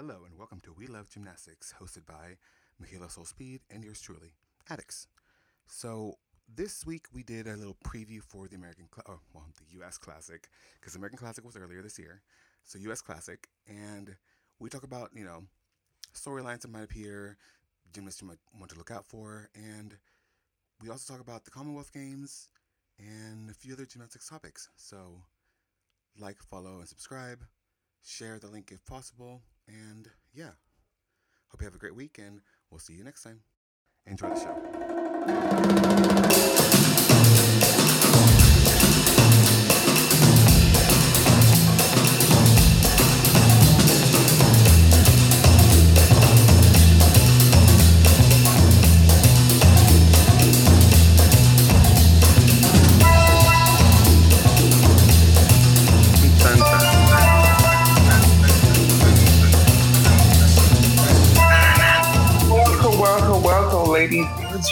Hello and welcome to We Love Gymnastics, hosted by Makayla Soul Speed and yours truly, Adex. So this week we did a little preview for the American, Cl- oh, well, the U.S. Classic, because American Classic was earlier this year. So U.S. Classic, and we talk about you know storylines that might appear, gymnasts you might want to look out for, and we also talk about the Commonwealth Games and a few other gymnastics topics. So like, follow, and subscribe. Share the link if possible. And yeah, hope you have a great week, and we'll see you next time. Enjoy the show.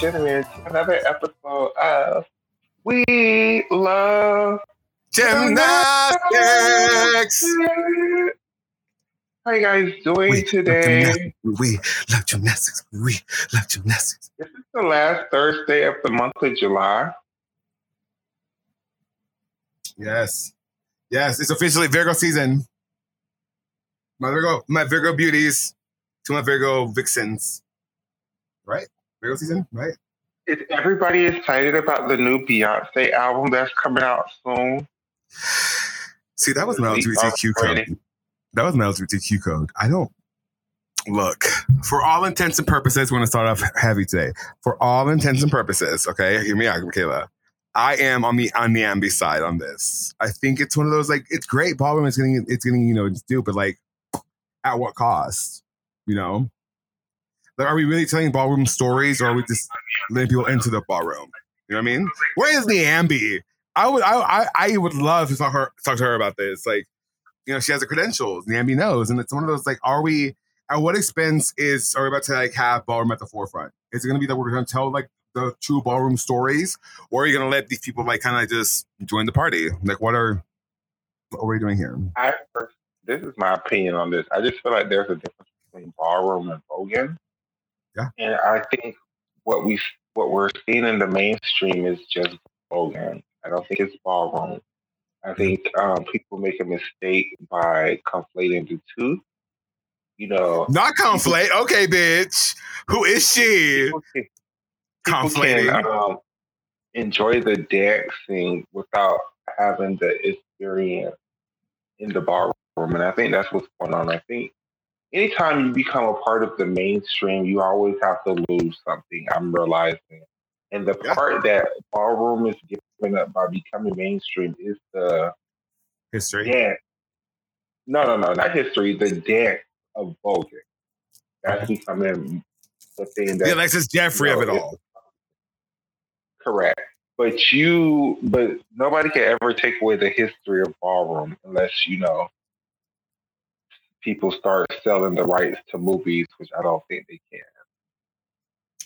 Gentlemen, to another episode of We Love Gymnastics! How you guys doing We today? Love. We love gymnastics. We love gymnastics. This is the last Thursday of the month of July. Yes. Yes, it's officially Virgo season. My Virgo, my Virgo beauties to my Virgo vixens. Right? Virgo season, right? Is everybody excited about the new Beyonce album that's coming out soon? See, that was my We LGBTQ code. That was my LGBTQ code. I don't look for all intents and purposes. We're going to start off heavy today. For all intents and purposes, okay, hear me out, Makayla. I am on the on the ambi side on this. I think it's one of those like it's great. Ballroom is getting it's getting you know it's due, but like at what cost? You know, like are we really telling ballroom stories, or are we just letting people into the ballroom? You know what I mean? Where is the ambi? I would I I, would love to talk her talk to her about this. Like, you know, she has the credentials, the ambi knows, and it's one of those like, are we at what expense is are we about to like have ballroom at the forefront? Is it gonna be that we're gonna tell like the true ballroom stories, or are you gonna let these people like kind of just join the party? Like, what are what are we doing here? I this is my opinion on this. I just feel like there's a difference between ballroom and voguing. Yeah. And I think what we what we're seeing in the mainstream is just voguing. I don't think it's ballroom. I think um, people make a mistake by conflating the two. You know, Not conflate. Okay, bitch. Who is she? people can, people Conflating. can um, enjoy the dancing without having the experience in the ballroom. And I think that's what's going on. I think anytime you become a part of the mainstream, you always have to lose something. I'm realizing. And the Yeah. part that ballroom is giving up by becoming mainstream is the History. dance. No, no, no, not history. The dance of voguing. That's becoming the thing that The Alexis Jeffrey of it No, it- all. Correct. But you, but nobody can ever take away the history of ballroom unless you know people start selling the rights to movies, which I don't think they can.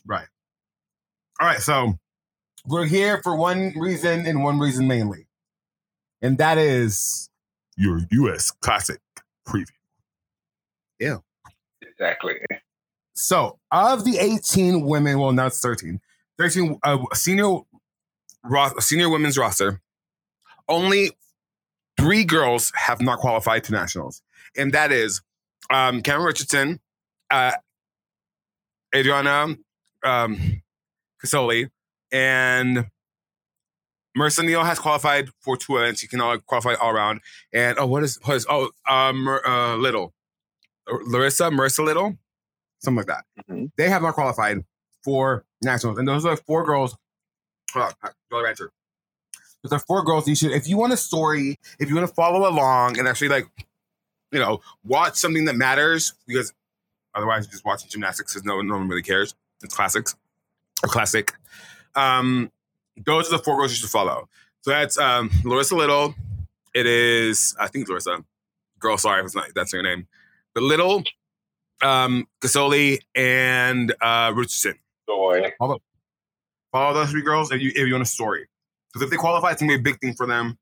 Right. All right. So we're here for one reason and one reason mainly. And that is your US classic preview. Yeah. Exactly. So, of the 18 women, well, now it's 13, 13 uh, senior ro- senior women's roster, only three girls have not qualified to nationals. And that is um, Cameron Richardson, uh, Adriana um, Casoli, and Marissa Neal has qualified for two events. She can all qualify all around. And oh, what is, what is oh, um, uh, Little. Larissa, Marissa Little, something like that Mhm. they have not qualified for nationals. And those are four girls. Hold on, Rancher. Those are four girls you should, if you want a story, if you want to follow along and actually like, you know, watch something that matters, because otherwise you're just watching gymnastics because no, no one really cares. It's classics or classic. Um, those are the four girls you should follow. So that's um Larissa Little. It is, I think it's Larissa. Girl, sorry if it's not that's her name. But Little, um, Gasoli, and uh, Richardson. Joy. Follow those three girls if you if you want a story. Because if they qualify, it's gonna be a big thing for them.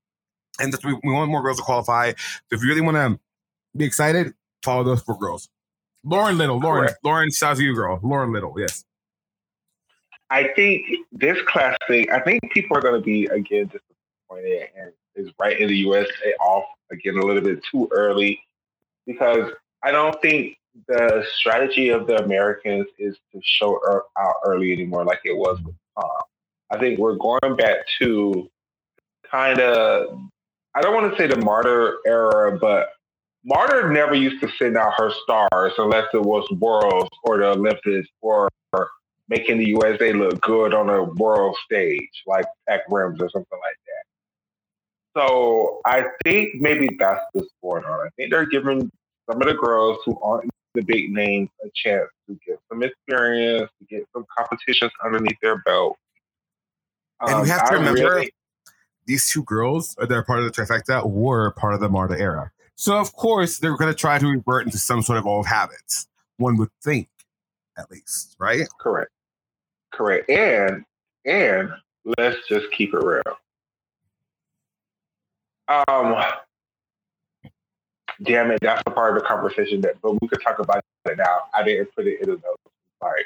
And that's, we, we want more girls to qualify. So if you really want to be excited, follow those four girls. Lauren Little. Lauren. Correct. Lauren. Shout out to you, girl. Lauren Little. Yes. I think this classic, I think people are going to be again disappointed and is right in the USA off again a little bit too early because I don't think the strategy of the Americans is to show out early anymore like it was with Tom. I think we're going back to kind of, I don't want to say the Marta era, but Marta never used to send out her stars unless it was Worlds or the Olympics or making the USA look good on a world stage, like Pac Rims or something like that. So I think maybe that's what's going on. I think they're giving some of the girls who aren't the big names a chance to get some experience, to get some competitions underneath their belt. And Um, you have to I remember really- these two girls that are part of the trifecta were part of the Marta era. So of course they're going to try to revert into some sort of old habits. One would think, at least, right? Correct. Correct. And and let's just keep it real. Um damn it, that's a part of the conversation that but we could talk about it now. I didn't put it in the notes. Sorry.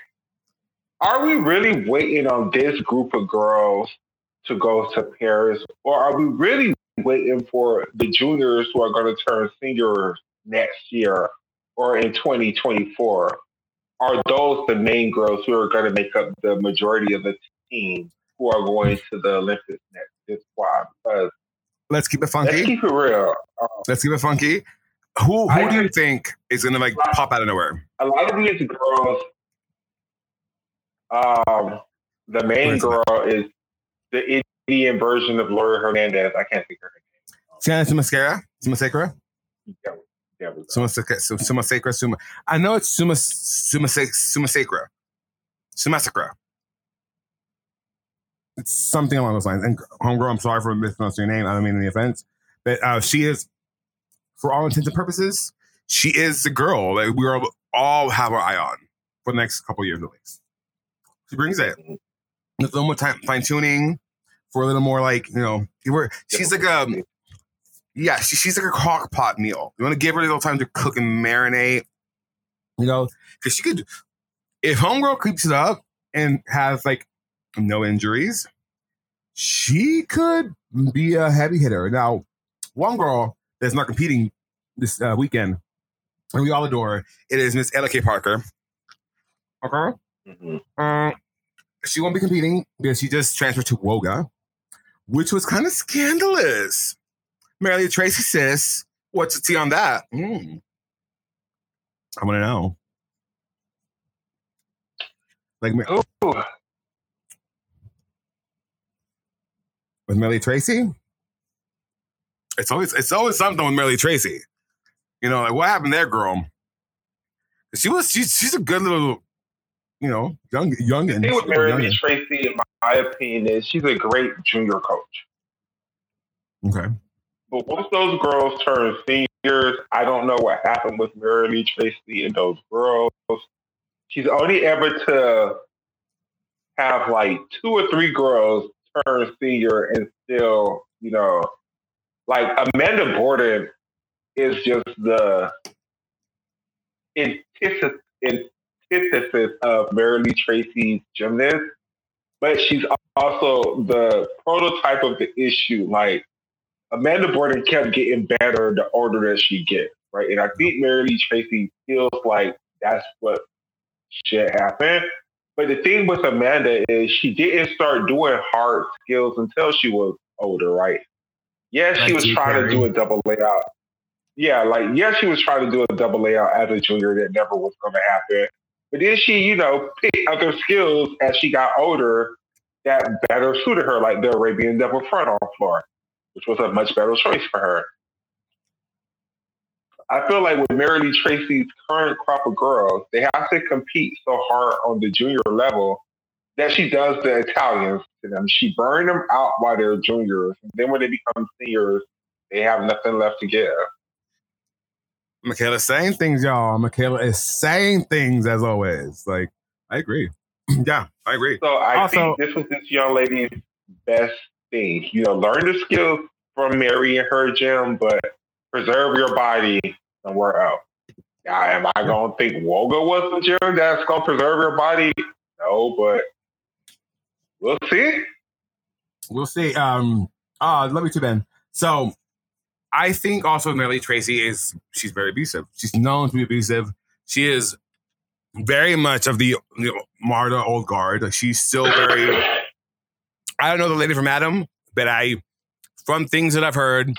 Are we really waiting on this group of girls to go to Paris? Or are we really waiting for the juniors who are going to turn seniors next year or in 2024? are those the main girls who are going to make up the majority of the team who are going to the Olympics next this squad? Because Let's keep it funky. let's keep it real. Um, Let's keep it funky. Who who I do you think is going to like pop out of nowhere? a lot of these girls, um, the main girl is the Indian version of Laurie Hernandez. I can't think of her Sienna Sumascara? Sumasacra? name. Yeah, yeah, we go. Sumasacra? Sumasacra? Suma. I know it's Suma Sumasacra. Sumasacra. It's something along those lines. And homegirl, I'm sorry for mispronouncing your name. I don't mean any offense, but uh, she is, for all intents and purposes, she is the girl that we are all have our eye on for the next couple years at least. She brings it. With a little more time fine tuning, for a little more like you know, you were. She's like a yeah, she, she's like a crock pot meal. You want to give her a little time to cook and marinate, you know, because she could. If homegirl keeps it up and has like no injuries, she could be a heavy hitter. Now, one girl that's not competing this uh, weekend, and we all adore, it is Miss Ella K. Parker. Okay. Mhm. Uh, she won't be competing because she just transferred to Woga, which was kind of scandalous. Mary Tracy says, "What's the tea on that?" Mm. I want to know. Like Ooh, with Melly Tracy, it's always it's always something with Melly Tracy. You know, like what happened there, girl? She was she's she's a good little, you know, young young the and thing with Mary Tracy, in my opinion, is she's a great junior coach. Okay. But once those girls turn seniors, I don't know what happened with Mary Lee Tracy and those girls. She's only ever to have like two or three girls turn senior and still, you know, like Amanda Borden is just the antithesis, antithesis of Mary Lee Tracy's gymnast, but she's also the prototype of the issue. Like Amanda Borden kept getting better the older that she gets, right? And I think Mary Lee Tracy feels like that's what should happen. But the thing with Amanda is she didn't start doing hard skills until she was older, right? Yeah, she Like was trying Carey. to do a double layout. Yeah, like yeah, she was trying to do a double layout as a junior that never was going to happen. But then she, you know, picked other skills as she got older that better suited her, like the Arabian double front on floor, which was a much better choice for her. I feel like with Mary Lee Tracy's current crop of girls, they have to compete so hard on the junior level that she does the Italians to them. She burned them out while they're juniors. And then when they become seniors, they have nothing left to give. Makayla's saying things, y'all. Michaela is saying things as always. Like, I agree. yeah, I agree. So I Also- think this was this young lady's best thing. You know, learn the skills from Mary and her gym, but preserve your body somewhere else. Now, am I going to think Woga was the gym that's going to preserve your body? No, but we'll see. We'll see. Um, uh, love you too, Ben. So I think also Mary Tracy is she's very abusive. She's known to be abusive. She is very much of the you know, Marta old guard. Like she's still very. I don't know the lady from Adam, but I, from things that I've heard,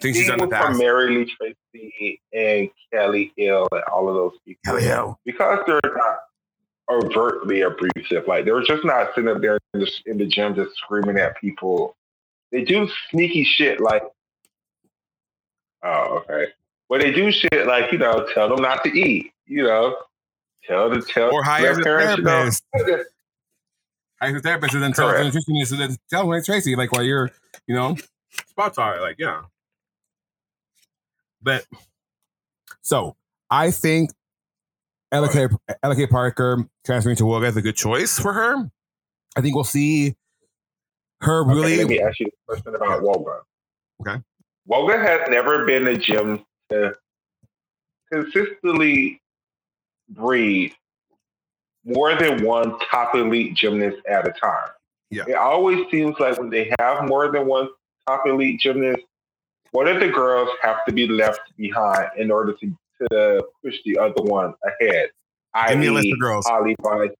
things she's done in the past. Lee Tracy and Kelly Hill and all of those people. Kelly Hill. Because they're not overtly abusive. Like they're just not sitting up there in the, in the gym just screaming at people. They do sneaky shit like, oh, okay. Well, they do shit like, you know, tell them not to eat, you know, tell the tell or hire their parents, you know, therapist. Hire a therapist and then tell the Correct. nutritionist and then tell Mary Tracy like while you're, you know, spots are like yeah. But so I think Ella K, Ella Parker transferring to Woga is a good choice for her. I think we'll see her Okay, really. let me ask you a question about Woga. Okay. Woga has never been a gym to consistently breed more than one top elite gymnast at a time. Yeah. It always seems like when they have more than one top elite gymnast, one of the girls have to be left behind in order to, to push the other one ahead. Give me a list i.e. of girls. Hollie Vise,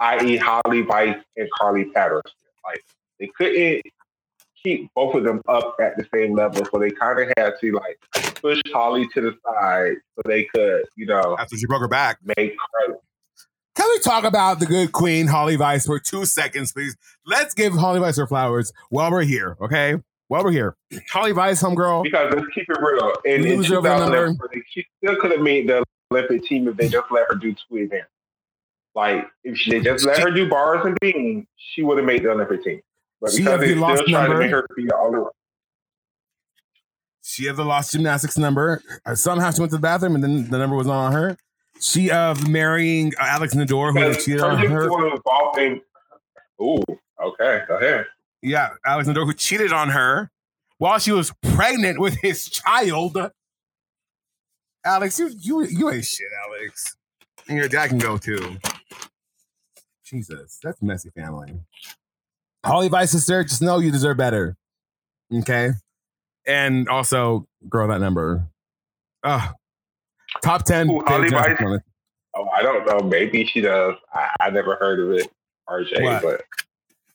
i.e. Hollie Vise and Carly Patterson. Like they couldn't keep both of them up at the same level, so they kind of had to like push Holly to the side so they could, you know, After she broke her back. make her. Can we talk about the good queen, Hollie Vise, for two seconds, please? Let's give Hollie Vise her flowers while we're here, okay? While we're here. Hollie Vise, homegirl. Because let's keep it real. In, in Loser of a number. she still could have made the Olympic team if they just let her do two events. Like if she they just let her do bars and beams, she would have made the Olympic team. But She because they the still lost trying number. to make her be all She had the lost gymnastics number. Somehow she went to the bathroom and then the number was on her. She of marrying uh, Alex Naddour, who cheated on her. involved in. Ooh, okay, go ahead. Yeah, Alex Naddour, who cheated on her while she was pregnant with his child. Alex, you you you ain't shit, Alex. And your dad can go too. Jesus, that's messy family. Hollie Vise sister, just know you deserve better. Okay. And also, girl, that number. Uh top 10. Who, Hollie Vise? Oh, I don't know. Maybe she does. I, I never heard of it, RJ, What? but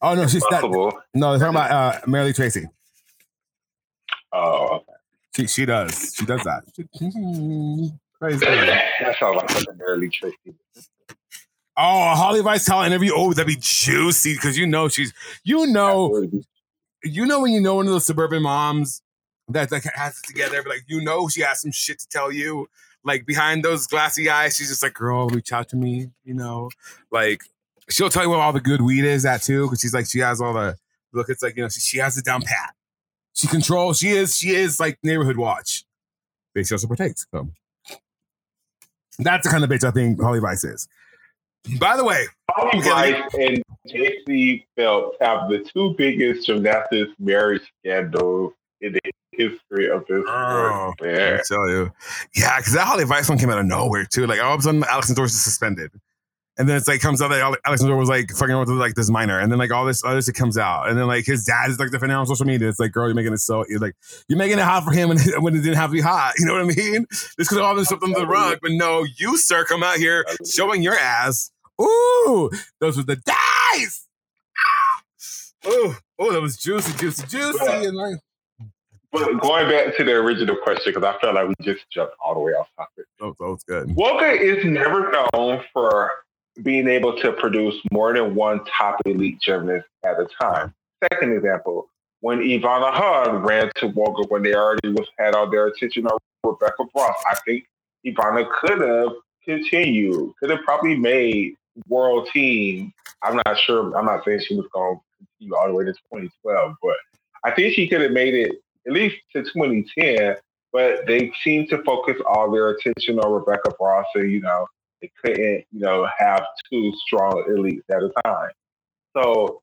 Oh no, she's that, possible. no, they're talking about uh Mary Lee Tracy. Oh, She she does. She does that. Crazy. that sounds like something early tricky. Oh, Hollie Vise Tell interview. Oh, that'd be juicy because you know she's you know you know when you know one of those suburban moms that like has it together, but like you know she has some shit to tell you. Like behind those glassy eyes, she's just like, "Girl, reach out to me." You know, like she'll tell you where all the good weed is at too, because she's like she has all the look. It's like you know she, she has it down pat. She controls. She is. She is like neighborhood watch. But she also protects. So that's the kind of bitch I think Hollie Vise is. By the way, Holly Okay, and Jaycie Phelps have the two biggest gymnastics marriage scandals in the history of this Oh, sport. I tell you. Yeah, because that Hollie Vise one came out of nowhere too. Like all of a sudden, Alex Naddour is suspended. And then it's like comes out that Ale- Alex was like fucking with like this minor, and then like all this other shit comes out, and then like his dad is like defending on social media. It's like, girl, you're making it so you're like you're making it hot for him when, when it didn't have to be hot. You know what I mean? This could have all been swept under the rug, but no, you sir come out here showing your ass. Ooh, those were the dice. Ah! Ooh, oh, that was juicy, juicy, juicy, and like But going back to the original question, because I felt like we just jumped all the way off topic. oh, that was good. Woga is never known for being able to produce more than one top elite gymnast at a time. Second example, when Ivana Hong ran to Woga when they already was had all their attention on Rebecca Bross, I think Ivana could have continued, could have probably made world team. I'm not sure. I'm not saying she was going to continue all the way to 2012, but I think she could have made it at least to 2010. But they seem to focus all their attention on Rebecca Bross, so you know they couldn't, you know, have two strong elites at a time. So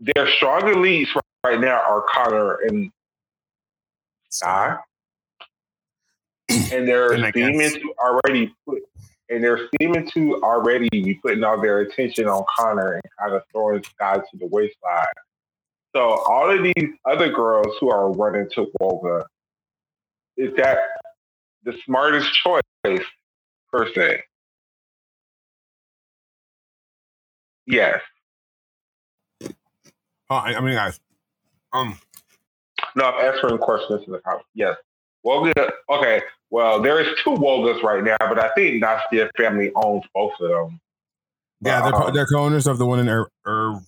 their strong elites right now are Connor and Sky. and they're seeming to already put, and they're seeming to already be putting all their attention on Connor and kind of throwing Sky to the wayside. So all of these other girls who are running to Woga, is that the smartest choice per se? Yes. Oh, I, I mean, guys. Um, No, I'm answering questions in the comments. Yes. Woga, okay. Well, there is two Wogas right now, but I think Nastia family owns both of them. yeah, they're, Um, they're co-owners of the one in Ir- Ir-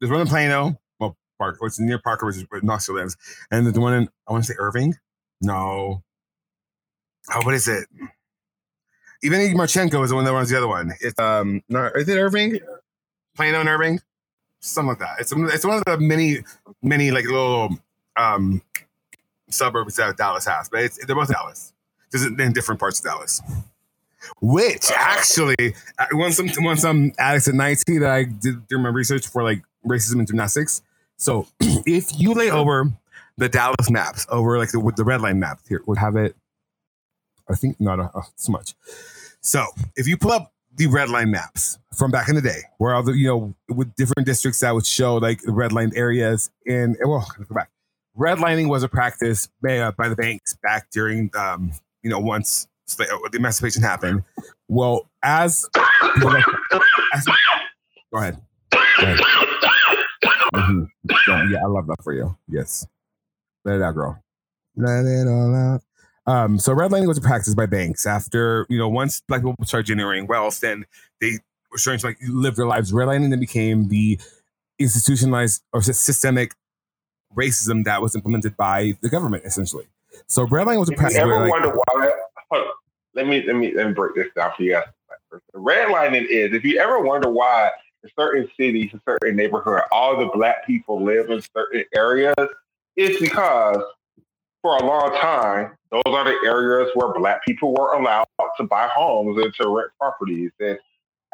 there's one in Plano, well, Park, what's near Parker, which is where Knoxville lives, and the one in I want to say Irving. No. Oh, what is it? Evgeny Marchenko is the one that runs the other one. It's um, no, is it Irving? Plano and Irving, something like that. It's it's one of the many many like little um suburbs that Dallas has, but it's, they're both Dallas, just in different parts of Dallas. Which actually, uh, once some once some addicts at night that I did do my research for like racism and gymnastics. So if you lay over the Dallas maps over like the with the red line map here would have it. I think not so much. So if you pull up the red line maps from back in the day, where all the you know with different districts that would show like the red line areas and well, go back. Redlining was a practice by, uh, by the banks back during um, you know once uh, the emancipation happened. Well, as, as go ahead. Go ahead. Mhm. Yeah, yeah, I love that for you. Yes. Let it out, girl. Let it all out. Um, so redlining was a practice by banks after, you know, once black people started generating wealth, then they were starting to like live their lives. Redlining then became the institutionalized or systemic racism that was implemented by the government, essentially. So redlining was a If you practice ever where like, wonder why, hold on. let me let me let me break this down for you guys. Redlining is if you ever wonder why in certain cities, in certain neighborhood, all the black people live in certain areas, it's because for a long time, those are the areas where black people were allowed to buy homes and to rent properties. And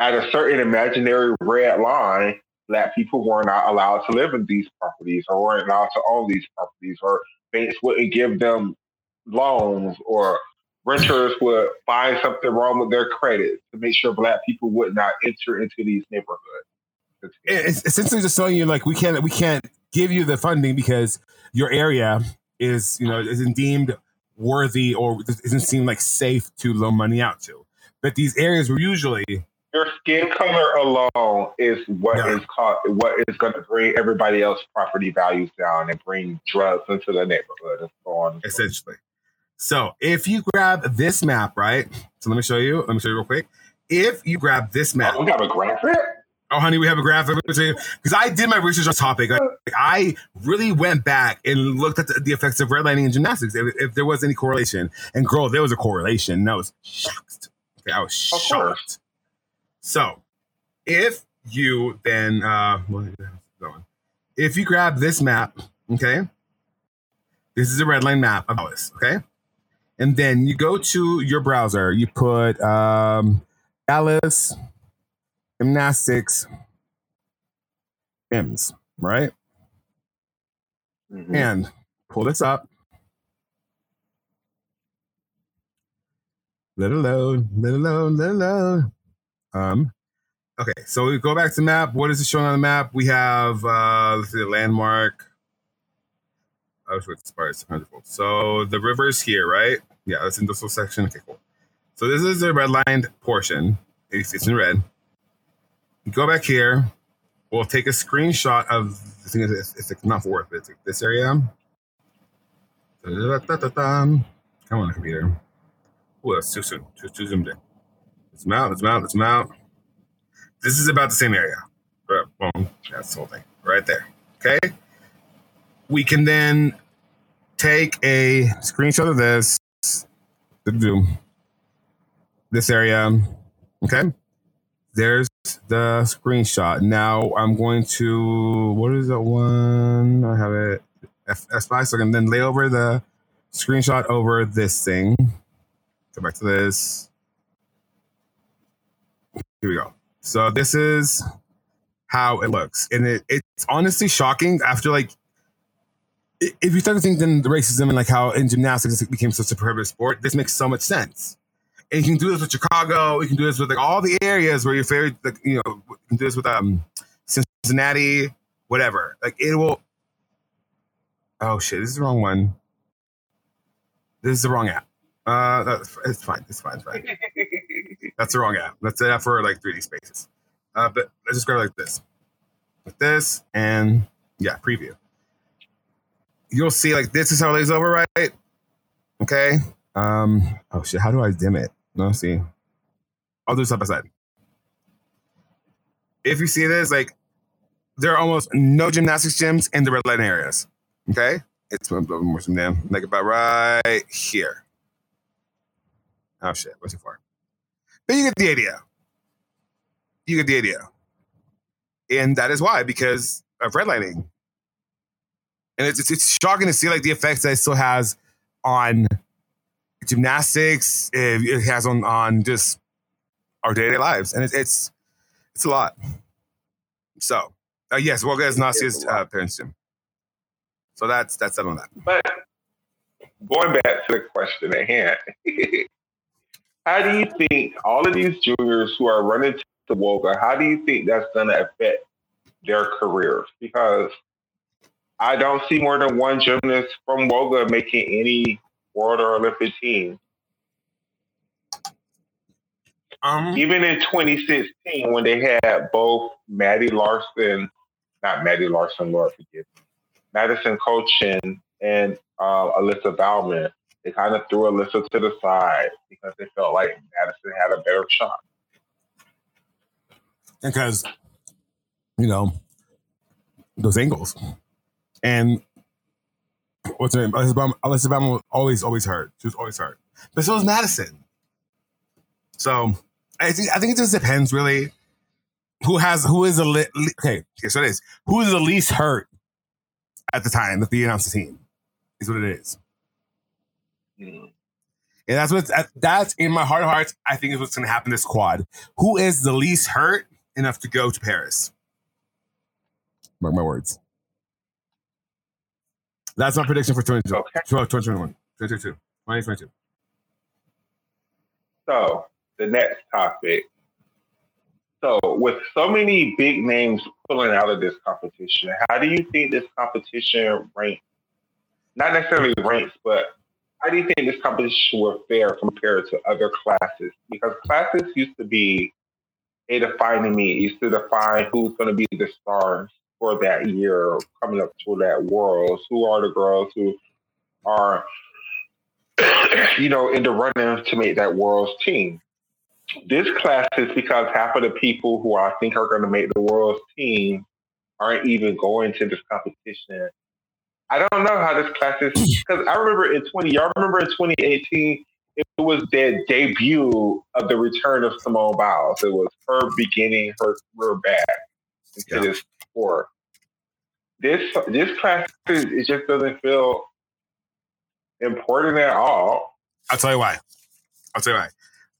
at a certain imaginary red line, black people were not allowed to live in these properties or weren't allowed to own these properties or banks wouldn't give them loans or renters would find something wrong with their credit to make sure black people would not enter into these neighborhoods. it's essentially just telling you like we can't we can't give you the funding because your area is you know isn't deemed worthy or doesn't seem like safe to loan money out to. But these areas were usually Your skin color alone is what Yeah. is called what is going to bring everybody else's property values down and bring drugs into the neighborhood and so on. and so on. essentially. So if you grab this map, right? So let me show you. Let me show you real quick. If you grab this map, Oh, we got a graphic. Oh, honey, we have a graphic because I did my research on topic. Like, I really went back and looked at the, the effects of redlining in gymnastics, if, if there was any correlation. And girl, there was a correlation. And I was shocked. Okay, I was shocked. So, if you then, uh, what is that going? if you grab this map, okay, this is a redline map of Dallas, okay, and then you go to your browser, you put um, Dallas gymnastics M's, right? Mhm. And pull this up. Let alone, let load, let load. Um, okay, so we go back to the map. What is it showing on the map? We have uh let's see the landmark. I was with Spires. Wonderful. So the river is here, right? Yeah, that's in this little section. Okay, cool. So this is the redlined portion. It's in red. Go back here. We'll take a screenshot of it's, it's not worth it. It's like this area. Come on, computer. Oh, that's too soon. Too, too zoomed in. Let's mount. Let's mount. Let's mount. This is about the same area. Right, Boom. That's the whole thing right there. Okay. We can then take a screenshot of this. This area. Okay. There's the screenshot. Now I'm going to what is that one? I have it F S5 so I can then lay over the screenshot over this thing. Go back to this. Here we go. So this is how it looks. And it, it's honestly shocking after like if you start to think then the racism and like how in gymnastics it became such a prohibitive sport, this makes so much sense. And you can do this with Chicago. You can do this with like all the areas where you're very, like, you know, you can do this with um Cincinnati, whatever. Like it will. Oh shit! This is the wrong one. This is the wrong app. Uh, that's it's fine. It's fine. It's fine. That's the wrong app. That's the app for like 3D spaces. Uh, but let's just go like this, like this, and yeah, preview. You'll see like this is how it lays over, right? Okay. Um. Oh shit! How do I dim it? No, see. I'll do side by side. If you see this, like there are almost no gymnastics gyms in the red light areas. Okay, it's more damn like about right here. Oh shit! What's it for? But you get the idea. You get the idea, and that is why because of redlining. And it's, it's, it's shocking to see like the effects that it still has on gymnastics. It, it has on on just our day to day lives, and it's it's it's a lot. So uh, yes, well, guys, Nastia's uh, parents gym. So that's that's that on that. But going back to the question at hand, how do you think all of these juniors who are running to WOGA, how do you think that's going to affect their careers? Because I don't see more than one gymnast from WOGA making any world or Olympic team. Um, Even in 2016, when they had both Maddie Larson, not Maddie Larson, Lord forgive me, Madison Kocian and uh, Alyssa Baumann, they kind of threw Alyssa to the side because they felt like Madison had a better shot. Because, you know, those angles. And what's her name? Alyssa Baumann, Alyssa Baumann was always, always hurt. She was always hurt. But so was Madison. So I think I think it just depends really. Who has who is the li- okay? Okay, so it is who is the least hurt at the time that they announced the team is what it is. Mm. And that's what that's in my heart of hearts. I think is what's going to happen this quad. Who is the least hurt enough to go to Paris? Mark my words. That's my prediction for 2022. Okay. 2021, 2022, 2022. So the next topic. So, with so many big names pulling out of this competition, how do you think this competition ranks? Not necessarily ranks, but how do you think this competition will fare compared to other classes? Because classes used to be a defining me, used to define who's going to be the stars for that year coming up to that world. Who are the girls who are, you know, in the running to make that world's team? This class is because half of the people who I think are going to make the world's team aren't even going to this competition I don't know how this class is because I remember in 20, y'all remember in 2018, it was the debut of the return of Simone Biles. It was her beginning her career back into yeah. this sport. This this class it just doesn't feel important at all. I'll tell you why. I'll tell you why.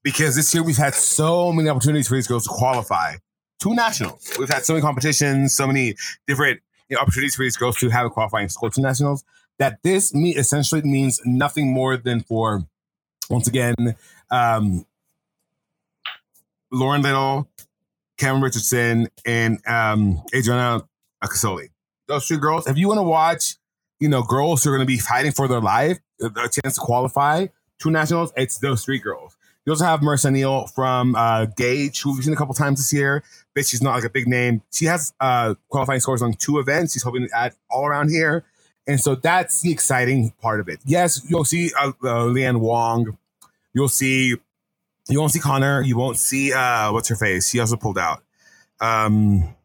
Because this year we've had so many opportunities for these girls to qualify to nationals. We've had so many competitions, so many different you know, opportunities for these girls to have a qualifying score to nationals. That this meet essentially means nothing more than for, once again, um, Lauren Little, Cameron Richardson, and um, Adriana Casoli. Those three girls. If you want to watch, you know, girls who are going to be fighting for their life, a chance to qualify to nationals, it's those three girls. You also have Marissa Neal from uh, Gage, who we've seen a couple times this year, but she's not like a big name. She has uh, qualifying scores on two events. She's hoping to add all around here. And so that's the exciting part of it. Yes, you'll see uh, uh, Leanne Wong. You'll see, you won't see Connor. You won't see, uh, what's her face? She also pulled out. Um,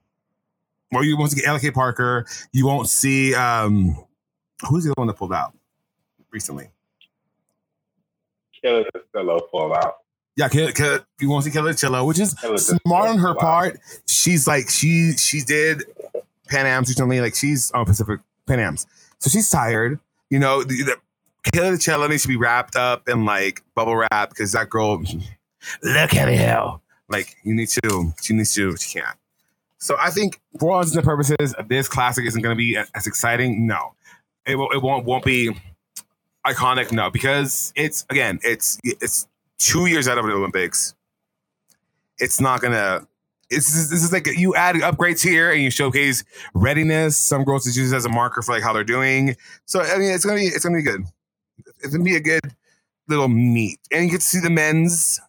well, you won't see LK Parker. You won't see, um, who's the one that pulled out recently? Kelly Costello pulled out. Yeah, Kelly, Kelly, you want to see Kelly Costello, which is smart on her part. She's like she she did Pan Am's recently, like she's on Pacific Pan Am's, so she's tired. You know, the, the Kelly Costello needs to be wrapped up in like bubble wrap because that girl, look at hell. Like you need to, she needs to, she can't. So I think for all intents and purposes, this classic isn't going to be as exciting. No, it will, it won't won't be iconic. No, because it's again, it's it's two years out of the Olympics. It's not gonna. It's this is like you add upgrades here and you showcase readiness. Some girls just use it as a marker for like how they're doing. So I mean, it's gonna be it's gonna be good. It's gonna be a good little meet, and you get to see the men's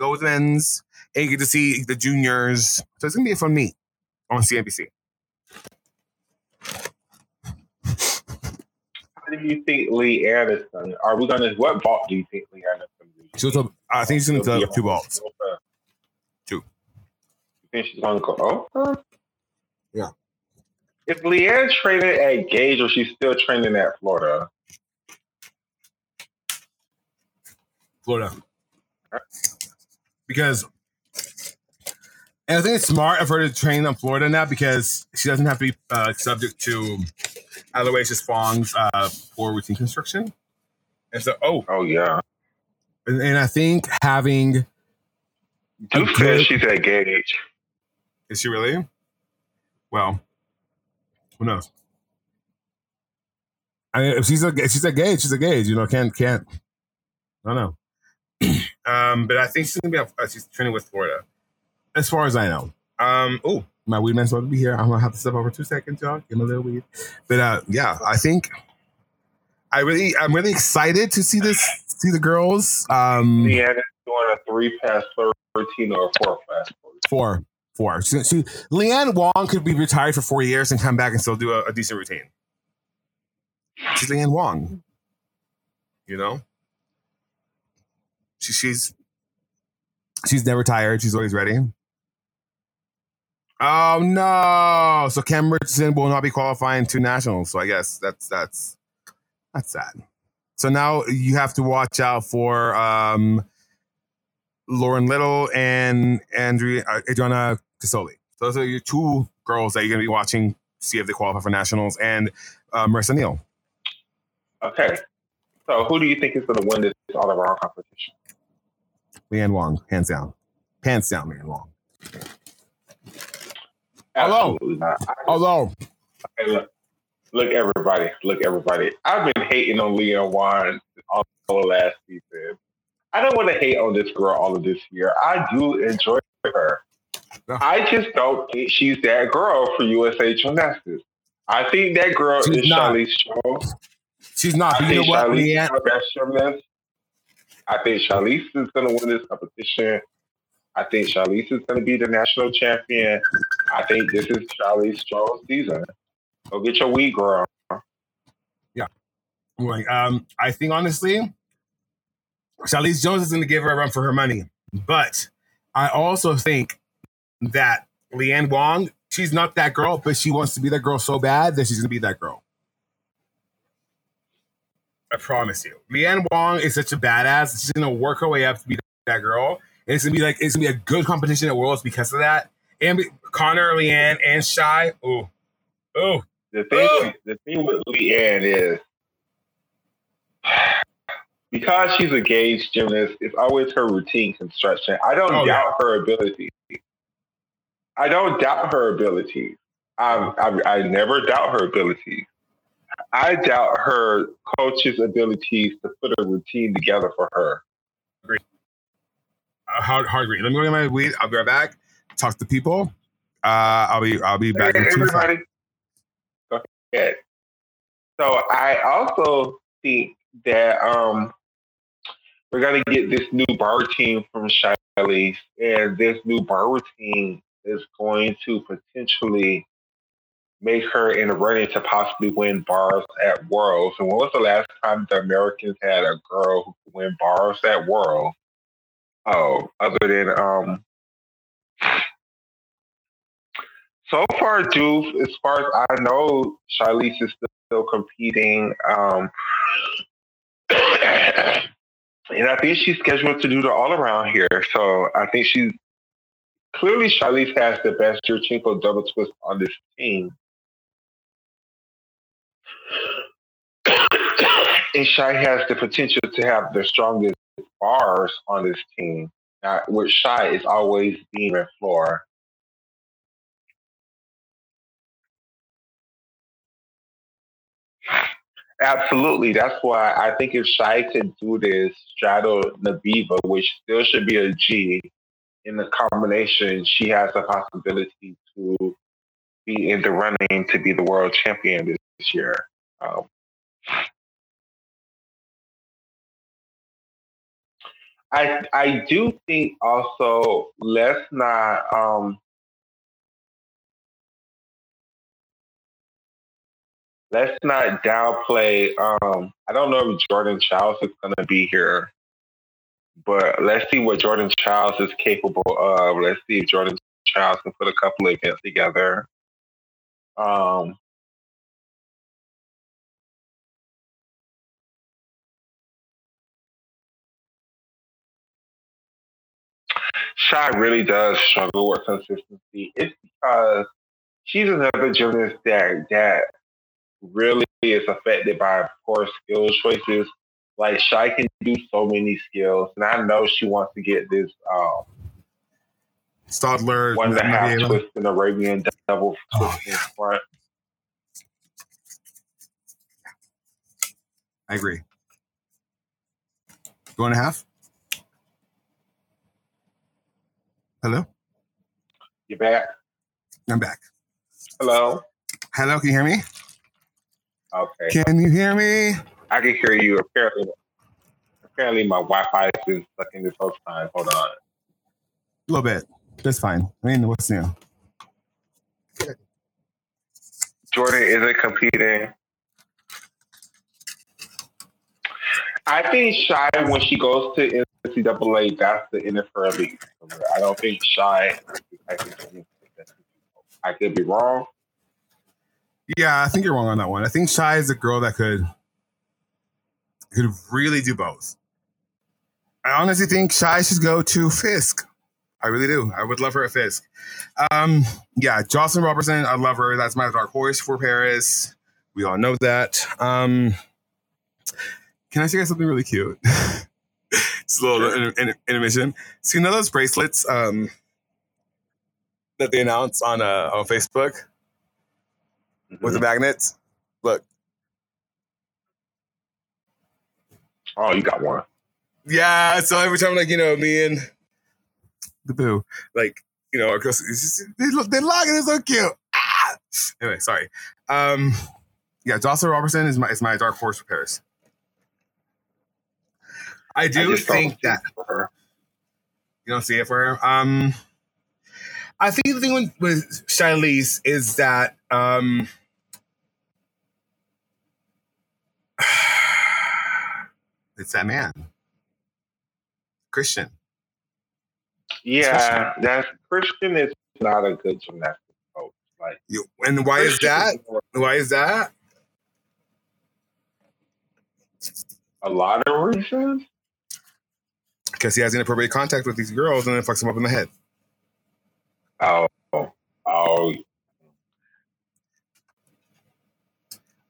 go with men's, and you get to see the juniors. So it's gonna be a fun meet on CNBC. How do you think Leanne is going? Are we going to? What vault do you think Lee Ann is going to be? So, so I think she's gonna fill up two balls. Two. You think she's going to go? Oh. Yeah. Is Leanne training at Gage or she's still training at Florida? Florida. Because and I think it's smart of her to train on Florida now because she doesn't have to be uh, subject to Aloysius Fong's uh, poor routine construction. And so, oh, Oh yeah. and, and I think having Duke says she's at Gage. is she really? Well, who knows? I mean, if she's a if she's a Gage, she's a Gage. You know, can't can't. I don't know. um, but I think she's gonna be. Uh, she's training with Florida, as far as I know. Um, oh, my weed man's about to be here. I'm gonna have to step over two seconds, y'all. Give him a little weed. But uh, yeah, I think I really, I'm really excited to see this, see the girls. Um, Leanne is doing a three pass routine or four pass routine. Four. Four. She, she, Leanne Wong could be retired for four years and come back and still do a, a decent routine. She's Leanne Wong. You know? She, she's she's never tired. She's always ready. Oh no! So Cam Richardson will not be qualifying to nationals. So I guess that's that's that's sad. So now you have to watch out for um, Lauren Little and Andrea uh, Adriana Casoli. Those are your two girls that you're gonna be watching, see if they qualify for nationals, and uh, Marissa Neal. Okay. So who do you think is going to win this all around competition? Leanne Wong, hands down, hands down, Leanne Wong. Hello. Absolutely Although Hey, look, look, everybody, look, everybody. I've been hating on Leanne Wong all all last season. I don't want to hate on this girl all of this year. I do enjoy her. Yeah. I just don't think she's that girl for USA Gymnastics. I think that girl She's is not. Charlize Strong. she's not, I but you know think what, Charlize Leanne? is the best gymnast. I think Charlize is going to win this competition. I think Charlize is going to be the national champion. I think this is Charlize Strong's season. Go get your weed, girl. Yeah. Um, I think honestly, Charlize Jones is going to give her a run for her money. But I also think that Leanne Wong, she's not that girl, but she wants to be that girl so bad that she's going to be that girl. I promise you. Leanne Wong is such a badass. She's to work her way up to be that girl. And it's going to be like, it's to be a good competition at Worlds because of that. And be- Connor, Leanne, and Shy. Oh, oh, The thing, Ugh. the thing with Leanne is because she's a Gage gymnast, it's always her routine construction. I don't Oh, doubt her ability. I don't doubt her abilities. I, I, I never doubt her abilities. I doubt her coach's abilities to put a routine together for her. Uh, hard, hard green. Let me go get my weed. I'll be right back. Talk to people. Uh, I'll be I'll be back Hey, in two seconds. everybody. Ahead. So I also think that um, we're gonna get this new bar team from Shiley's, and this new bar team is going to potentially make her in a running to possibly win bars at Worlds. And when was the last time the Americans had a girl who could win bars at Worlds? Oh, other than um, so far, Juve, as far as I know, Charlize is still competing. Um, and I think she's scheduled to do the all around here. So I think she's clearly Charlize has the best Yurchenko double twist on this team. and Shai has the potential to have the strongest bars on this team. Now, with Shai, it's always beam and floor. Absolutely. That's why I think if Shai could do this, straddle Nabieva, which still should be a G, in the combination, she has the possibility to be in the running to be the world champion this year. Um, I I do think also let's not um, let's not downplay. Um, I don't know if Jordan Chiles is to be here, but let's see what Jordan Chiles is capable of. Let's see if Jordan Chiles can put a couple of events together. Um, Shai really does struggle with consistency. It's because she's another gymnast that that really is affected by poor skill choices. Like Shai can do so many skills, and I know she wants to get this um, Stadler one and a half twist in Arabian double Oh, twist in front. I agree. One and a half. Hello, You back? I'm back. Hello. Hello, can you hear me? Okay, Can you hear me? I can hear you. Apparently, apparently my Wi-Fi has been sucking this whole time. Hold on. A little bit. That's fine. I mean, what's new? Jordan isn't competing. I think Shy when she goes to NCAA, that's the her league. I don't think Shy. I, I could be wrong. Yeah, I think you're wrong on that one. I think Shy is a girl that could could really do both. I honestly think Shy should go to Fisk. I really do. I would love her at Fisk. Um, yeah, Joscelyn Roberson, I love her. That's my dark horse for Paris. We all know that. Um, can I say something really cute? Just a little Sure. inter- intermission. See, you know those bracelets um, that they announced on uh, on Facebook with the magnets? Look, Oh, you got one. Yeah, so every time, like you know, me and the boo, like you know, because they look, they look, it's so cute. Ah! Anyway, sorry. Um, yeah, Joscelyn Roberson is my is my dark horse for Paris. I I do just don't think that for her. you don't see it for her. Um, I think the thing with, with Shilese is that um, it's that man, Christian. Yeah, that Christian is not a good gymnastics coach. Like, You, and why is that? Why is that? A lot of reasons. Because he has inappropriate contact with these girls and then fucks them up in the head. Oh, oh,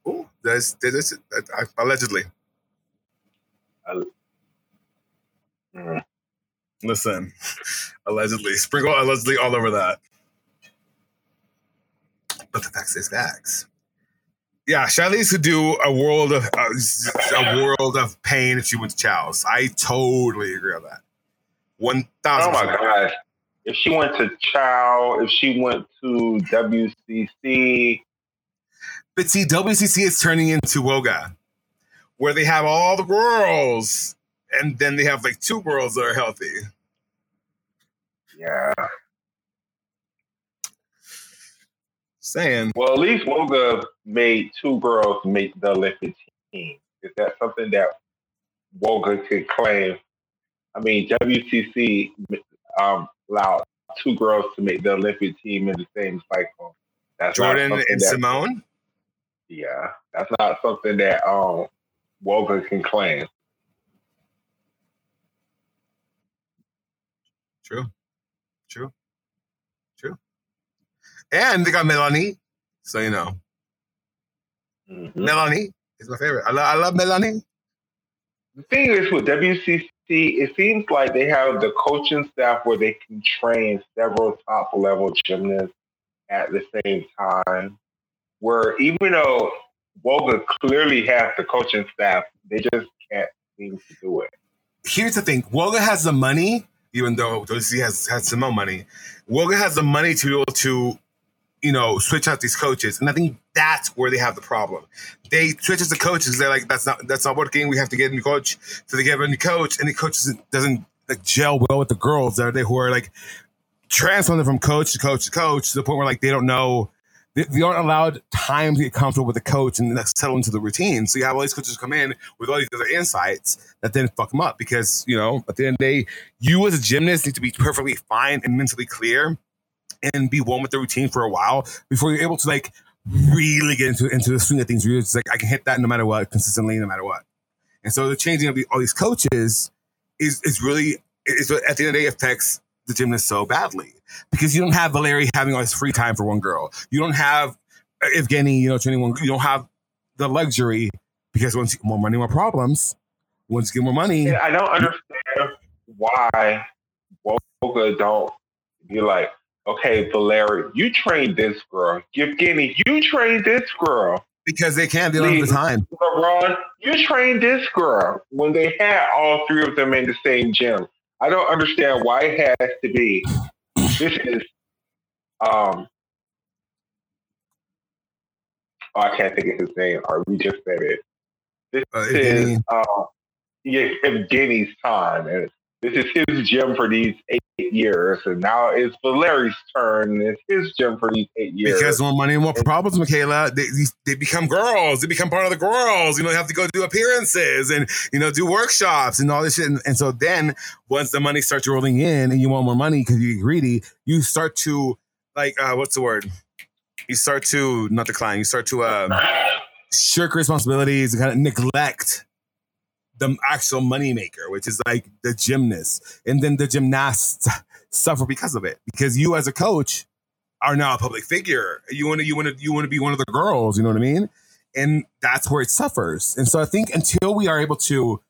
Ooh, that's, that's, that's allegedly. mm. Listen, allegedly. Sprinkle allegedly all over that. But the facts is facts. Yeah, Shilese could do a world of uh, a world of pain if she went to Chow's. I totally agree on that. One Oh thousand. my gosh. If she went to Chow, if she went to WCC, But see, WCC is turning into Woga, where they have all the girls, and then they have like two girls that are healthy. yeah. Saying, Well, at least Woga made two girls make the Olympic team. Is that something that Woga could claim? I mean, WCC um, allowed two girls to make the Olympic team in the same cycle. That's Jordan and that- Simone. Yeah, that's not something that um Woga can claim. True, true, true. And they got Melanie, so you know, Mhm. Melanie is my favorite. I love, I love Melanie. The thing is with WCC, it seems like they have the coaching staff where they can train several top level gymnasts at the same time. Where even though Woga clearly has the coaching staff. They just can't seem to do it. Here's the thing: Woga has the money, even though he has has some more money. Woga has the money to be able to, you know, switch out these coaches, and I think that's where they have the problem. They switch out the coaches. They're like, that's not that's not working. We have to get a new coach. So they get a new coach, and the coach doesn't, doesn't like gel well with the girls that are there who are like transferring from coach to coach to coach to the point where like they don't know they, they aren't allowed time to get comfortable with the coach and settle into the routine. So you have all these coaches come in with all these other insights that then fuck them up because you know at the end of the day, you as a gymnast need to be perfectly fine and mentally clear and be one with the routine for a while before you're able to like really get into into the swing of things. Where it's like I can hit that no matter what, consistently, no matter what. And so the changing of the, all these coaches is is really is at the end of the day affects the gymnast so badly because you don't have Valeri having all this free time for one girl. You don't have uh, Evgeny, you know, training one. You don't have the luxury because once you, more money, more problems. Once you get more money, yeah, I don't understand why Woga don't be like, okay, Valeri, you train this girl. Evgeny, you train this girl. Because they can't. Don't have the time. LeBron, you train this girl when they had all three of them in the same gym. I don't understand why it has to be. This is um. Oh, I can't think of his name. Or we just said it. This uh, is uh, yeah, Evgeny's time, and this is his gym for these eight years, and now it's Valeri's turn. It's his gym for these eight years. Because more money, more problems, Makayla. They, they become girls. They become part of the girls. You know, they have to go do appearances and you know do workshops and all this shit. And, and so then once the money starts rolling in, and you want more money because you get greedy, you start to like uh, what's the word? You start to not decline. You start to uh, shirk responsibilities and kind of neglect the actual moneymaker, which is like the gymnast. And then the gymnasts suffer because of it. Because you as a coach are now a public figure. You want to you want to you want to be one of the girls, you know what I mean? And that's where it suffers. And so I think until we are able to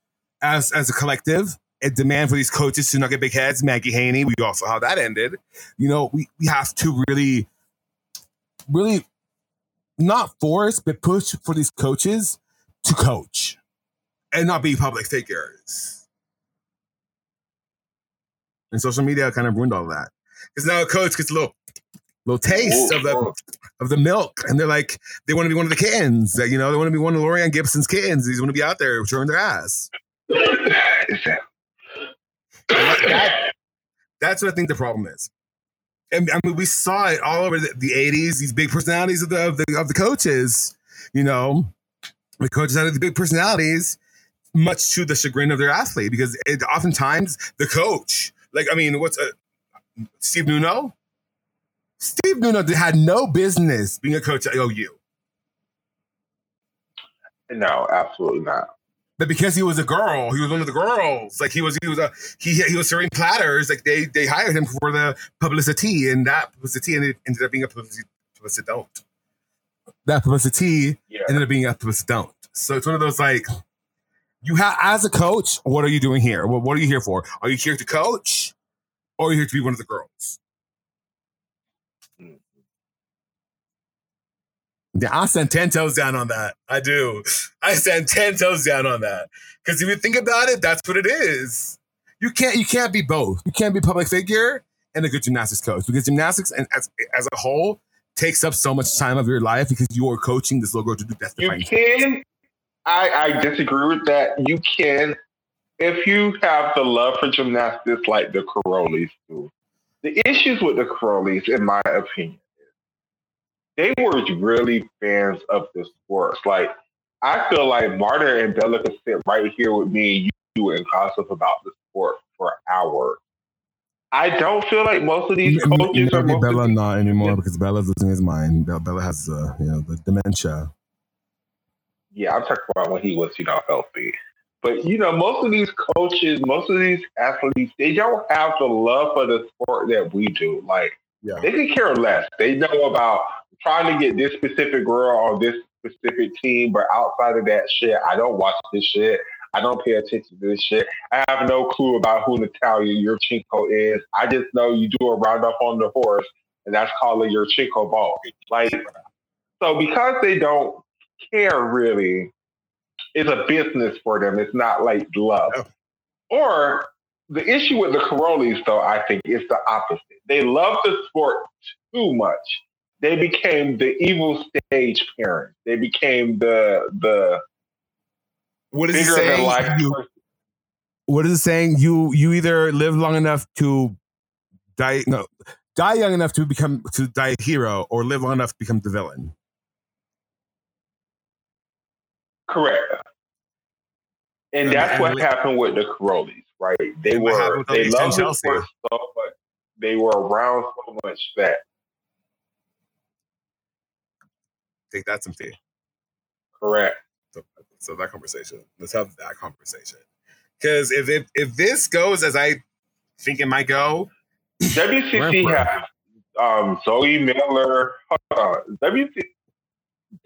as as a collective and demand for these coaches to not get big heads, Maggie Haney, we also how that ended. You know, we, we have to really really not force but push for these coaches to coach and not be public figures. And social media kind of ruined all that. Because now a coach gets a little little taste of the of the milk, and they're like, they want to be one of the kittens. You know, they want to be one of Laurieann Gibson's kittens. They want to be out there showing their ass. that, that's what I think the problem is. And I mean, we saw it all over the, the 80s, these big personalities of the, of the of the coaches, you know. The coaches had the big personalities, much to the chagrin of their athlete because it, oftentimes the coach, like I mean, what's a, uh, Steve Nuno? Steve Nuno had no business being a coach at OU. No, absolutely not. But because he was a girl, he was one of the girls. Like he was, he was a he he was serving platters. Like they they hired him for the publicity, and that publicity ended, ended up being a publicity, publicity don't. That publicity yeah. ended up being a publicity don't. So it's one of those like you have as a coach, what are you doing here? What, what are you here for? Are you here to coach or are you here to be one of the girls? Mm-hmm. Yeah, I stand 10 toes down on that. I do. I stand 10 toes down on that. Because if you think about it, that's what it is. You can't you can't be both. You can't be public figure and a good gymnastics coach because gymnastics and as, as a whole takes up so much time of your life because you are coaching this little girl to do death You can I, I disagree with that. You can, if you have the love for gymnastics like the Karolyis do. The issues with the Karolyis, in my opinion, they were really fans of the sports. Like, I feel like Marta and Bela could sit right here with me and you and gossip about the sport for hours. I don't feel like most of these coaches are. Bela not anymore because Bela's losing his mind. Bela has, uh, you know, the dementia yeah, I'm talking about when he was, you know, healthy. But you know, most of these coaches, most of these athletes, they don't have the love for the sport that we do. Like yeah. they can care less. They know about trying to get this specific girl on this specific team, but outside of that shit, I don't watch this shit. I don't pay attention to this shit. I have no clue about who Natalia Yurchenko is. I just know you do a roundup on the horse, and that's called a Yurchenko vault. Like, so because they don't care really. is a business for them. It's not like love. Or the issue with the Karolyis, though, I think, is the opposite. They love the sport too much. They became the evil stage parents. They became the the what is bigger than life. You, what is it saying? You you either live long enough to die no die young enough to become to die a hero, or live long enough to become the villain. Correct. And, and that's and what happened with the Karolyis, right? They were they loved the so much, they were around so much that think that's some tea. Correct. So, so that conversation. Let's have that conversation. Because if, if if this goes as I think it might go, WCC has um, Zoe Miller. Uh, WC,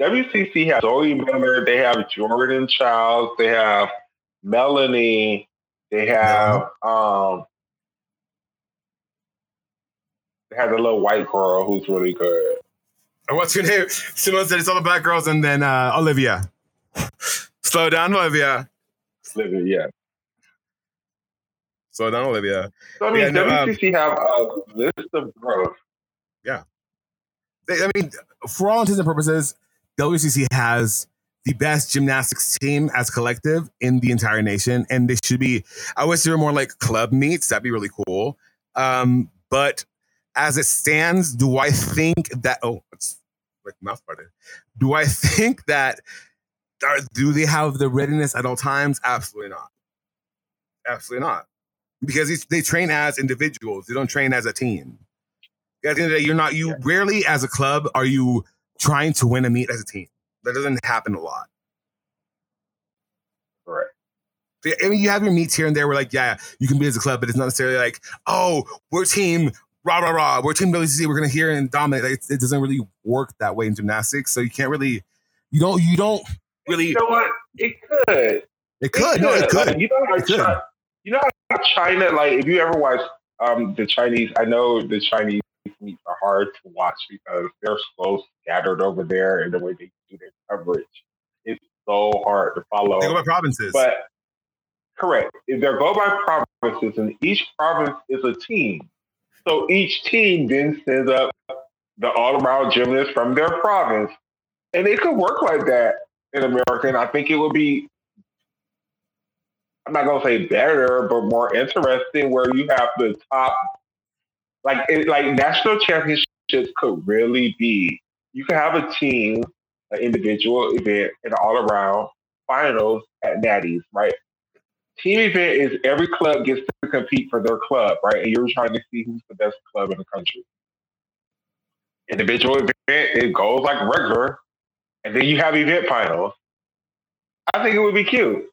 WCC has Zoe Miller. They have Jordan Chiles. They have Melanie. They have um, they have a little white girl who's really good. What's your name? Simone said it's all the black girls, and then uh, Olivia. Slow down, Olivia. Olivia, yeah. Slow down, Olivia. So I mean, yeah, no, WCC um, have a list of growth. Yeah. They, I mean, for all intents and purposes, WCC has the best gymnastics team as collective in the entire nation, and they should be. I wish there were more like club meets. That'd be really cool. Um, but as it stands, do I think that? Oh, it's like mouth parted. Do I think that? Are, do they have the readiness at all times? Absolutely not. Absolutely not. Because they train as individuals. They don't train as a team. At the end of the day, you're not. You rarely, as a club, are you trying to win a meet as a team. That doesn't happen a lot. Right. I mean, you have your meets here and there where, like, yeah, you can be as a club, but it's not necessarily like, oh, we're team rah rah rah. We're team WCC. We're gonna hear and dominate. Like, it, it doesn't really work that way in gymnastics. So you can't really, you don't, you don't really. You know what? It could. It could. It no, it could. Like, you know how China, you know how China, like, if you ever watch um, the Chinese, I know the Chinese meets are hard to watch because they're so scattered over there and the way they do their coverage. It's so hard to follow. They go by provinces. But correct. If they go by provinces and each province is a team. So each team then sends up the all around gymnast from their province. And it could work like that in America. And I think it would be, I'm not going to say better, but more interesting where you have the top, like, it, like national championships could really be, you could have a team, an individual event, and all around finals at Natties, right? team event is every club gets to compete for their club, right? And you're trying to see who's the best club in the country. Individual event, it goes like regular, and then you have event finals. I think it would be cute.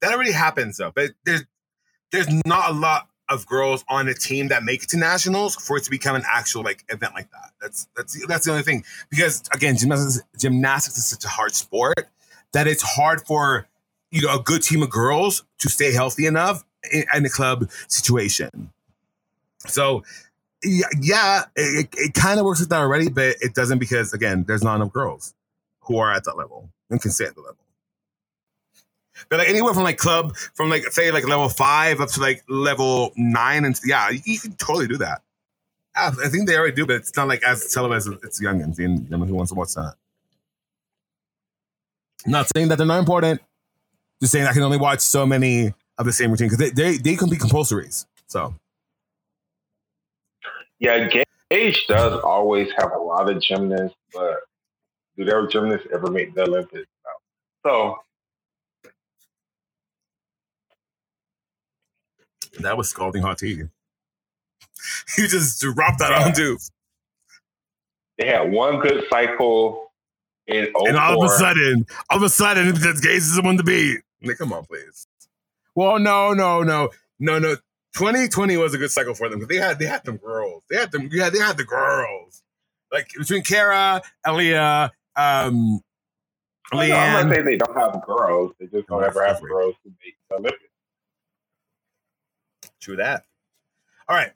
That already happens though, but there's there's not a lot of girls on a team that make it to nationals for it to become an actual like event like that. That's that's that's the only thing because again, gymnastics gymnastics is such a hard sport that it's hard for you know a good team of girls to stay healthy enough in, in the club situation. So yeah, it, it kind of works with that already, but it doesn't because again, there's not enough girls who are at that level and can stay at the level. But like anywhere from like club from like say like level five up to like level nine and yeah, you, you can totally do that. Ah, I think they already do, but it's not like as televised as it's youngins and you know, who wants to watch that. Not saying that they're not important. Just saying I can only watch so many of the same routine because they, they, they can be compulsories. So yeah, Gage does always have a lot of gymnasts, but do their gymnasts ever make the Olympics? No. So that was scalding hot tea. You just dropped that yeah. on dude. They had one good cycle in 04. And all of a sudden, all of a sudden, Gage is the one to beat. Like, come on, please. Well, no, no, no, no, no. 2020 was a good cycle for them because they had they had them girls. They had them. Yeah, they had the girls. Like between Kara, Elia, um, Leanne. I'm not saying they don't have girls. They just don't oh, ever have girls who make Olympics. True that. All right,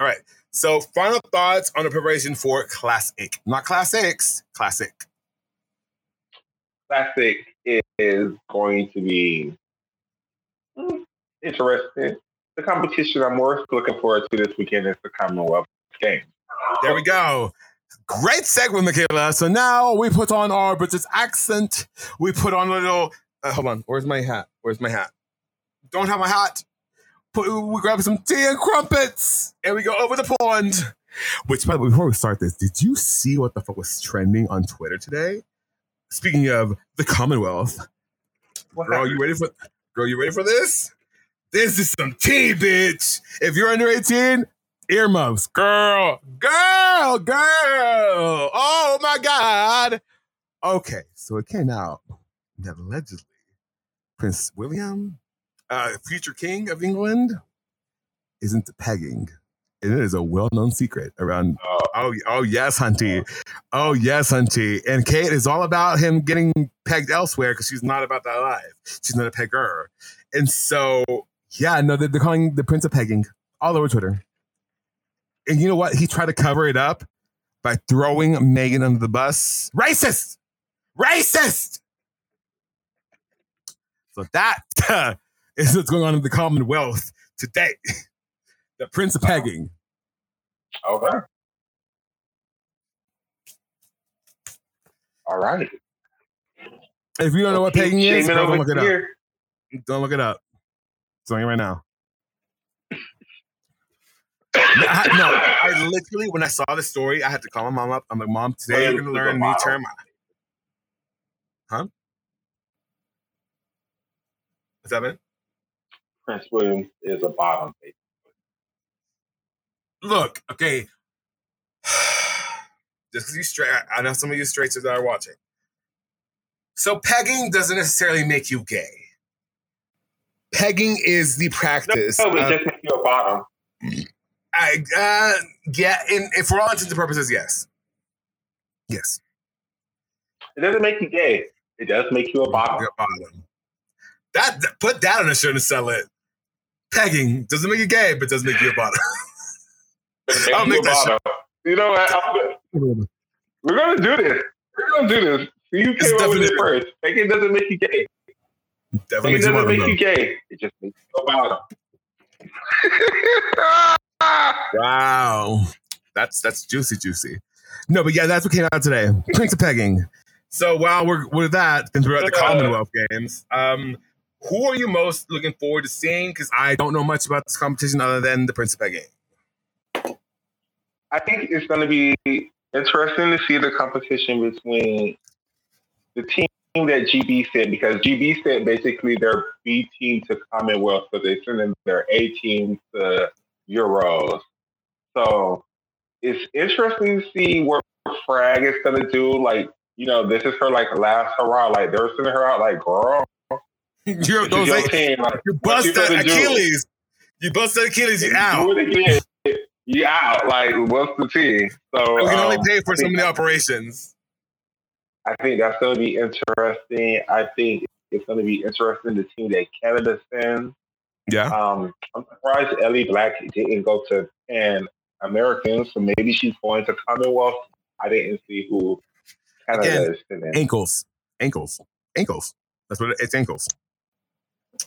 all right. So, final thoughts on the preparation for Classic, not Classics, Classic. Classic is going to be hmm, interesting. The competition I'm most looking forward to this weekend is the Commonwealth Games. There we go. Great segue, Makayla. So now we put on our British accent. We put on a little. Uh, hold on. Where's my hat? Where's my hat? Don't have my hat. We grab some tea and crumpets, and we go over the pond. Which, by the way, before we start this, did you see what the fuck was trending on Twitter today? Speaking of the Commonwealth, What girl, you ready for? Girl, you ready for this? This is some tea, bitch. If you're under 18, earmuffs, girl, girl, girl. Oh my god. Okay, so it came out that allegedly Prince William, uh, future king of England, is into pegging. And it is a well-known secret around. Uh, Oh, oh yes, Hunty. Oh yes, Hunty. And Kate is all about him getting pegged elsewhere because she's not about that life. She's not a pegger. And so, yeah, no, they're, they're calling the Prince of pegging all over Twitter. And you know what? He tried to cover it up by throwing Meghan under the bus. Racist! Racist! So that is what's going on in the Commonwealth today. The Prince of pegging. okay. All right. If you don't know what pegging is, don't look it up. Don't look it up. It's on you right now. No, I, no, I literally when I saw the story, I had to call my mom up. I'm like, Mom, today you're gonna learn a new term. Huh? What's that mean? Prince William is a bottom. Look, okay. Just because you straight, I know some of you straights that are watching. So pegging doesn't necessarily make you gay. Pegging is the practice. No, of- it just makes you a bottom. I, uh, yeah, in, in for all intents and purposes, yes. Yes. It doesn't make you gay. It does make you a bottom. Your bottom. That, that- put that on a shirt and sell it. Pegging doesn't make you gay, but does make you a bottom. I'll you make that bottom. You know what? I'm- we're gonna do this. We're gonna do this. You who It's came up with it first. Pegging doesn't make you gay. Definitely doesn't bottom, make though. you gay. It just makes you bottom. Wow, that's that's juicy, juicy. No, but yeah, that's what came out today. Prince of pegging. So while we're with that, since we're at the Commonwealth Games, um, who are you most looking forward to seeing? Because I don't know much about this competition other than the Prince of pegging. I think it's going to be interesting to see the competition between the team that GB sent because GB sent basically their B team to Commonwealth, so they sent in their A team to Euros. So it's interesting to see what Frag is going to do. Like, you know, this is her like last hurrah. Like they're sending her out like, girl, You're, those your team. Like, you what you busted gonna do? Achilles. You busted Achilles. You out. Again. You out. Like, what's the team? So We can only um, pay for so many operations. I think that's going to be interesting. I think it's going to be interesting the team that Canada sends. Yeah. Um, I'm surprised Ellie Black didn't go to Pan Americans, so maybe she's going to Commonwealth. I didn't see who Canada Again, is sending. Ankles. Ankles. Ankles. That's what it, it's ankles.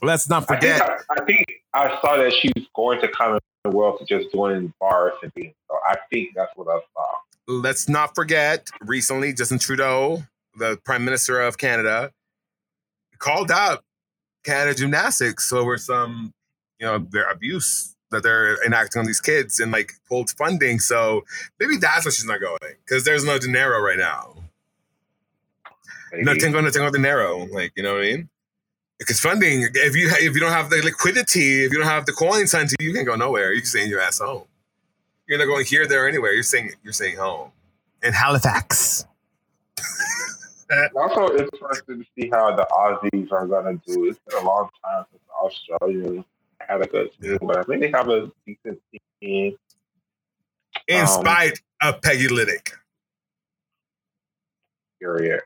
Let's not I think forget. I, I think I saw that she's going to Commonwealth just doing bars and things. So I think that's what I saw. let's not forget recently Justin Trudeau, the Prime Minister of Canada, called out Canada Gymnastics over some, you know, their abuse that they're enacting on these kids and like pulled funding. So maybe that's why she's not going because there's no dinero right now. Maybe. No tengo, no tengo dinero. Like you know what I mean? Because funding, if you if you don't have the liquidity, if you don't have the coins, hunty, you can't go nowhere. You can stay in your ass home. You're not going here, there, anywhere. You're staying, you're staying home in Halifax. It's also interesting to see how the Aussies are going to do. It's been a long time since the Australians had a good team, but I think they have a decent team. in Um, spite of Peggy Liddick. Period.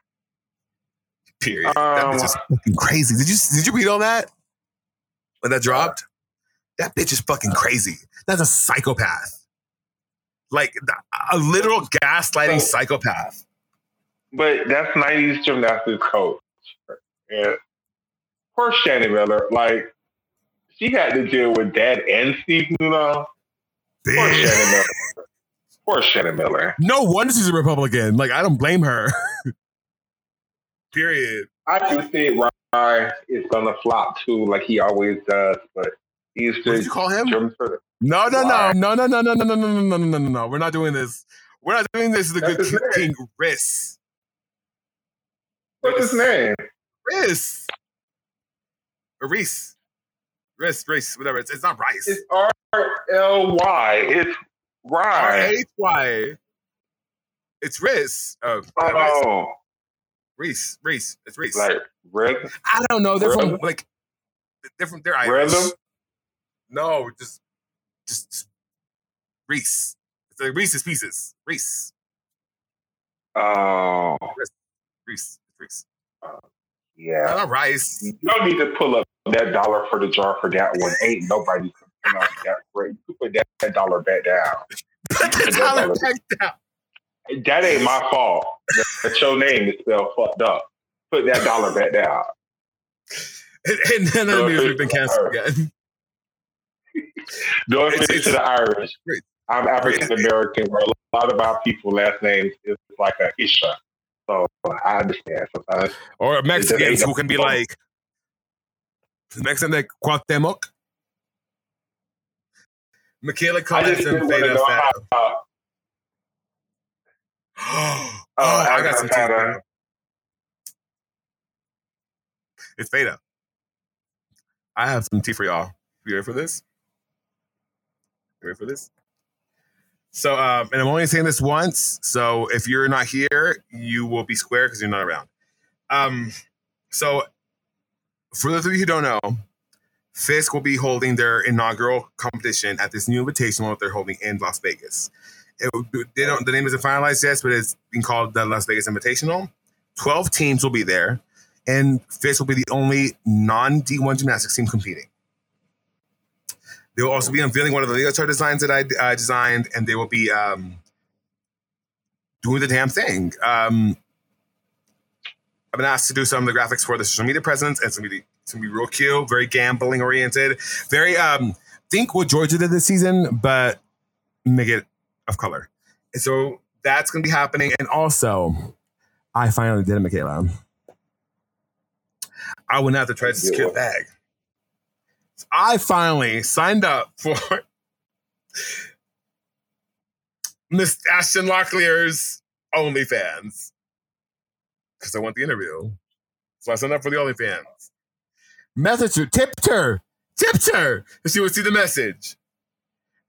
Period. that Um, bitch is fucking crazy. Did you did you read all that when that dropped? That bitch is fucking crazy. That's a psychopath. Like a literal gaslighting So- psychopath. but that's '90s gymnastics coach. And poor Shannon Miller, like she had to deal with that and Steve Nuno. Poor Shannon Miller. Poor Shannon Miller. No wonder she's a Republican. Like I don't blame her. Period. I can see why it's gonna flop too, like he always does. But he's just What you call him? No, no, no, no, no, no, no, no, no, no, no, no, no, no, no. We're not doing this. We're not doing this. The good King. Riss. What's his name? Riss. Reese. Riss, Reese, whatever. It's, it's not Rice. It's R L Y. It's R Rye. H Y. It's Riss. Oh, Oh, Reese. Reese. It's Reese. like rhythm. I don't know. They're from like they're from they're Irish. Rhythm? No, just just Reese. It's like Reese's Pieces. Reese. Oh, Reese. Reese. yeah. Not rice. You don't need to pull up that dollar for the jar for that one. Ain't nobody that rate. You put that, that dollar back down. Put the dollar- back down. That ain't my fault. That your name is spelled fucked up. Put that dollar back down. And, and then the No, music it's- been canceled again. No It's- to the Irish. Great. I'm African American, where a lot of our people last names is like a Isha. So I understand sometimes. Or Mexicans who can be like Mexican like Cuauhtemoc. Michaela Collins and didn't want to Feta know Fat. how. Oh, Oh, I got some tea. It's Feta. I have some tea for y'all. You ready for this? You ready for this? So, um, and I'm only saying this once. So, if you're not here, you will be square because you're not around. Um, so, for those of you who don't know, Fisk will be holding their inaugural competition at this new invitational that they're holding in Las Vegas. It, they don't. The name isn't finalized yet, but it's being called the Las Vegas Invitational. Twelve teams will be there, and Fisk will be the only non D1 gymnastics team competing. They will also be unveiling one of the leotard designs that I uh, designed, and they will be um, doing the damn thing. Um, I've been asked to do some of the graphics for the social media presence, and it's gonna be real cute, very gambling oriented, very um, think what Georgia did this season, but make it of color. And so that's gonna be happening, and also, I finally did it, Makayla. I went out to try to secure the bag. I finally signed up for Miss Ashton Locklear's OnlyFans because I want the interview. So I signed up for the OnlyFans. Message her, tipped her, tipped her, and she would see the message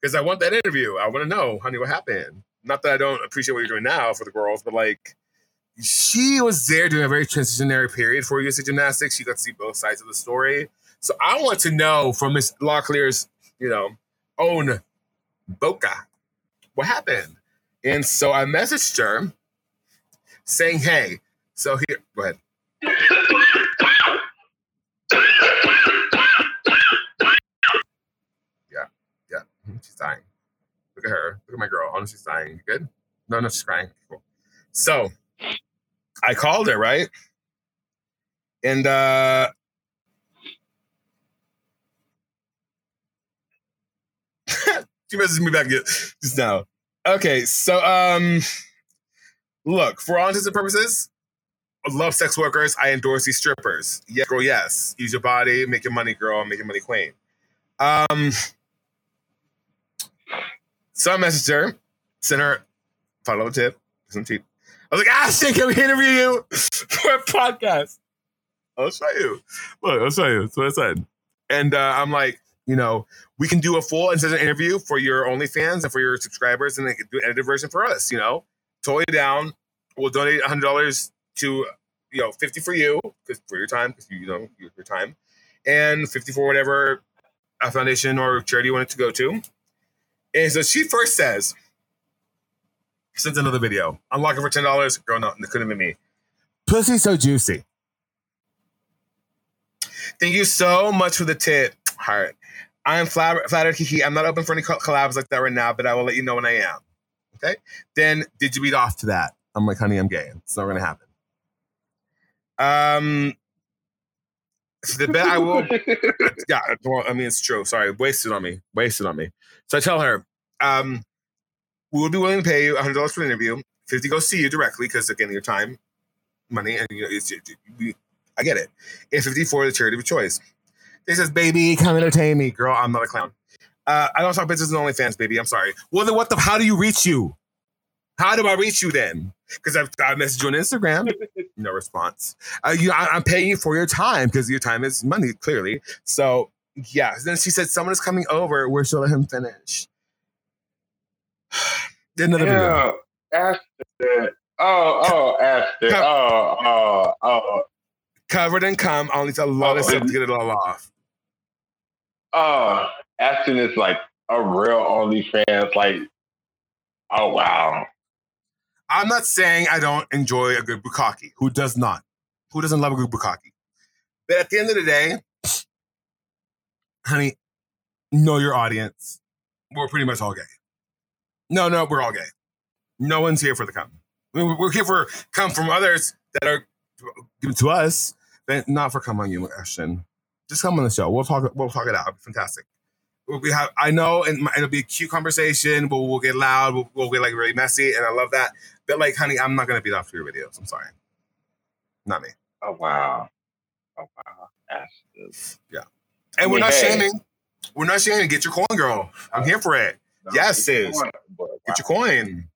because I want that interview. I want to know, honey, what happened. Not that I don't appreciate what you're doing now for the girls, but like she was there during a very transitionary period for USA Gymnastics. She got to see both sides of the story. So I want to know from Miss Locklear's, you know, own Boca, what happened. And so I messaged her saying, hey, so here, go ahead. Yeah, yeah, mhm, she's dying. Look at her. Look at my girl. Oh, she's dying. You good? No, no, she's crying. Cool. So I called her, right? And uh she messaged me back just now. Okay, so um look, for all intents and purposes, I love sex workers. I endorse these strippers. Yeah, girl, yes. Use your body, make your money, girl, make your money queen. Um so I messaged her, sent her dollar tip, some cheap. I was like, Ashton, can we interview you for a podcast? I'll show you. Look, I'll show you. What I said. And uh, I'm like, you know, we can do a full uncensored interview for your OnlyFans and for your subscribers, and do an edited version for us. You know, totally down. We'll donate hundred dollars to, you know, fifty for you because for your time, because you know your, time, and fifty for whatever a foundation or charity you want it to go to. And so she first says, sends another video. Unlock it for ten dollars. Girl, no, it couldn't be me. Pussy so juicy. Thank you so much for the tip. Heart. I am flattered, flattered, Kiki. I'm not open for any collabs like that right now, but I will let you know when I am. Okay. Then did you read off to that? I'm like, honey, I'm gay. It's not gonna happen. Um, the bet I will. yeah, well, I mean it's true. Sorry, wasted on me. Wasted on me. So I tell her, um, we will be willing to pay you hundred dollars for the interview. Fifty go see you directly because again, your time, money, and you know, it's, it, we, I get it. And fifty for the charity of choice. They says, baby, come entertain me, girl. I'm not a clown. Uh, I don't talk business and OnlyFans, baby. I'm sorry. Well, then what the? How do you reach you? How do I reach you then? Because I've got a message you on Instagram. no response. Uh, you, I, am paying you for your time because your time is money, clearly. So, yeah. Then she said, someone is coming over. Where shall I let him finish? Another yeah, Ashton. Oh, oh, Ashton. Co- oh, oh, oh. Covered in cum. I only a lot oh, of stuff to get it all off. Oh, Ashton is like a real OnlyFans. Like, oh wow. I'm not saying I don't enjoy a good bukkake. Who does not? Who doesn't love a good bukkake? But at the end of the day, honey, know your audience. We're pretty much all gay. No, no, we're all gay. No one's here for the come. I mean, we're here for come from others that are given to us, but not for come on you, Ashton. Just come on the show. We'll talk. We'll talk it out. Fantastic. We have. I know, and it'll be a cute conversation. But we'll get loud. We'll, we'll, get like really messy, and I love that. But like, honey, I'm not gonna beat off your videos. I'm sorry. Not me. Oh wow. Oh wow. That's yeah. And we're not shaming. We're not shaming. Get your coin, girl. I'm here for it. Yes, sis. Get your coin.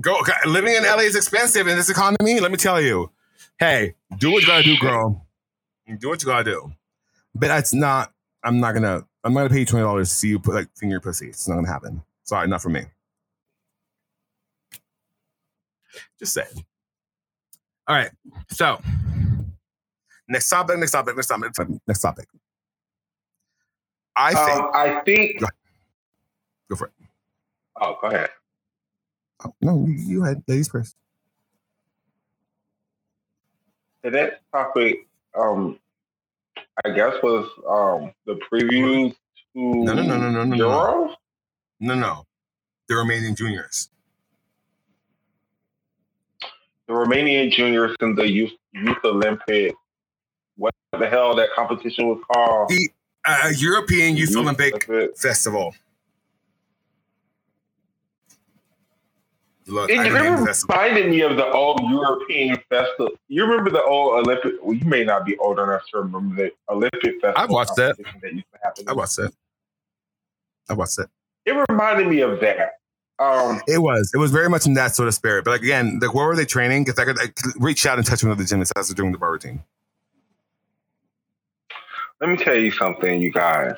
Go. Living in LA is expensive in this economy. Let me tell you. Hey, do what you gotta do, girl. Do what you gotta do. But that's not. I'm not gonna. I'm not gonna pay you twenty dollars to see you put like finger your pussy. It's not gonna happen. Sorry, not for me. Just saying. All right. So next topic, next topic, next topic, next topic. I think. Um, I think. Go, go, for it. Oh, go ahead. Oh, no, you had ladies first. The next topic, um, I guess, was um the previews to no, no, no, no, no, no, Euros. No, no, the Romanian juniors the Romanian juniors in the youth youth Olympic. What the hell that competition was called? The uh, European Youth, Olympic, Festival. Look, and you reminded me of the old European festival. You remember the old Olympic? Well, you may not be old enough to remember the Olympic festival. I watched that. that used to happen I watched that. I watched that. It reminded me of that. Um, it was. It was very much in that sort of spirit. But like again, like where were they training? Because I could, I could reach out and touch one of the gymnasts as they're doing the bar routine. Let me tell you something, you guys.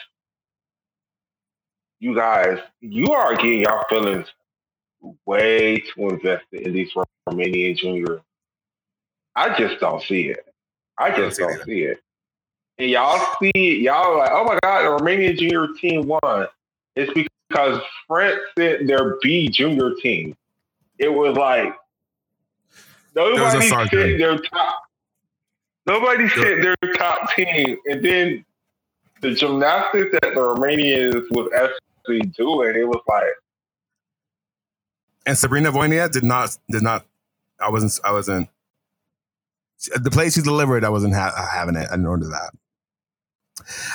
You guys, you are getting your feelings way too invested in these Romanian juniors. I just don't see it. I just I don't, don't see it. And y'all see it, y'all like, oh my God, the Romanian junior team won. It's because France sent their B junior team. It was like nobody sent their top. Nobody sent their top team, and then the gymnastics that the Romanians was actually doing, it was like. And Sabrina Voinea did not did not. I wasn't. I wasn't. The place she delivered, I wasn't ha- having it. I didn't order that.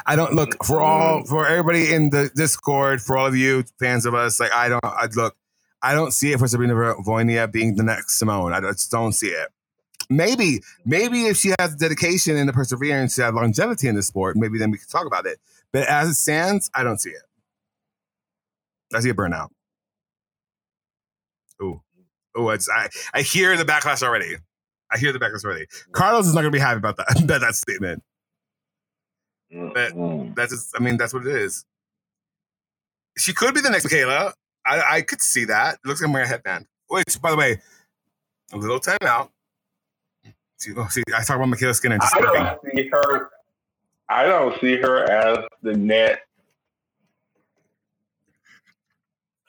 I don't look for all mm-hmm. for everybody in the Discord, for all of you fans of us. Like I don't, I look, I don't see it for Sabrina Voinea being the next Simone. I just don't see it. Maybe, maybe if she has the dedication and the perseverance to have longevity in the sport, maybe then we can talk about it. But as it stands, I don't see it. I see a burnout. Ooh, oh, it's I. I hear the backlash already. I hear the backlash already. Mm. Carlos is not going to be happy about that. about that statement. But that's just, I mean, that's what it is. She could be the next MyKayla. I, I could see that. It looks like I'm wearing a headband. Which, by the way, a little time out. See, oh, see I talk about MyKayla Skinner. I don't see her. I don't see her as the net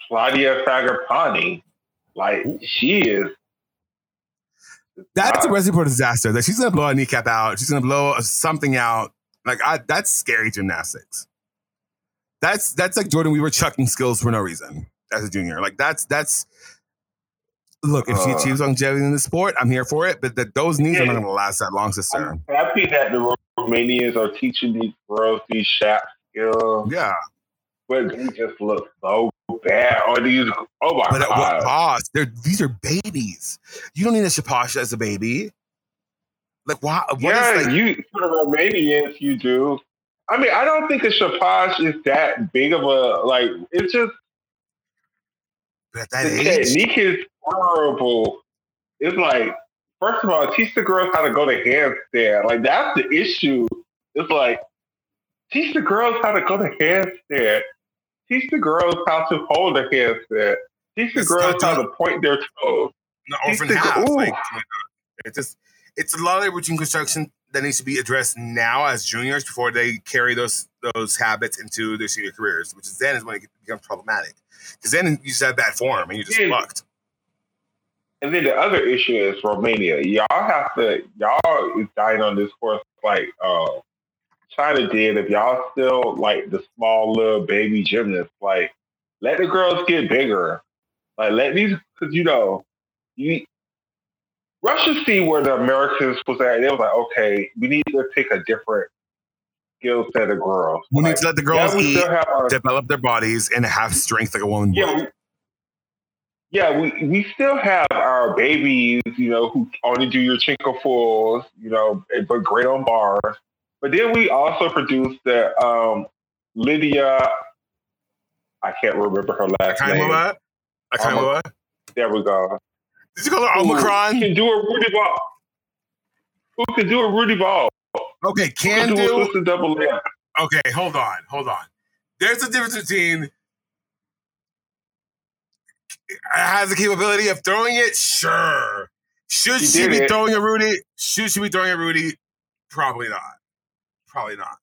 Claudia Fragapane. Like she is. That's a recipe for disaster. That she's gonna blow a kneecap out. She's gonna blow something out like I, that's scary gymnastics. That's that's like Jordyn Wieber chucking skills for no reason as a junior. Like that's that's Look, if she Uh. achieves longevity in the sport, I'm here for it. But that those knees are not going to last that long, sister. I'm happy that the Romanians are teaching these girls these shot skills, Yeah, but they just look so bad on these. Oh my but god! cost? They're these are babies. You don't need a Shaposh as a baby. Like, why? What is yeah, like? you for the Romanians, you do. I mean, I don't think a Shapash is that big of a like. It's just but at that the age, technique is horrible. It's like, first of all, teach the girls how to go to handstand. Like that's the issue. It's like teach the girls how to go to handstand. Teach the girls how to hold a handstand. Teach the It's girls how to point their toes. no, the- half. Like, oh it's just it's a lot of routine construction that needs to be addressed now as juniors before they carry those those habits into their senior careers, which is then is when it becomes problematic. Because then you just have bad form and you just Yeah. fucked. And then the other issue is Romania. Y'all have to y'all is dying on this horse like uh, China did. If y'all still like the small little baby gymnasts, like let the girls get bigger. Like let these because you know you Russia see where the Americans was at. They was like, okay, we need to pick a different skill set of girls. We Like, need to let the girls eat, have develop their bodies, and have strength like a woman yeah, yeah, we, we still have our babies, you know, who only do Yurchenko fulls, you know, but great on bars. But then we also produced the um, Lydia, I can't remember her last name. Akhaimova? Akhaimova? There we go. Did you call her Who Omicron? can do a Rudi ball. Who can do a Rudi ball? Okay, Who can do a do. twisted double? Okay, hold on, hold on. There's a difference between has the capability of throwing it. Sure. Should She she, be it. throwing a Rudi? Should she be throwing a Rudi? Probably not. Probably not.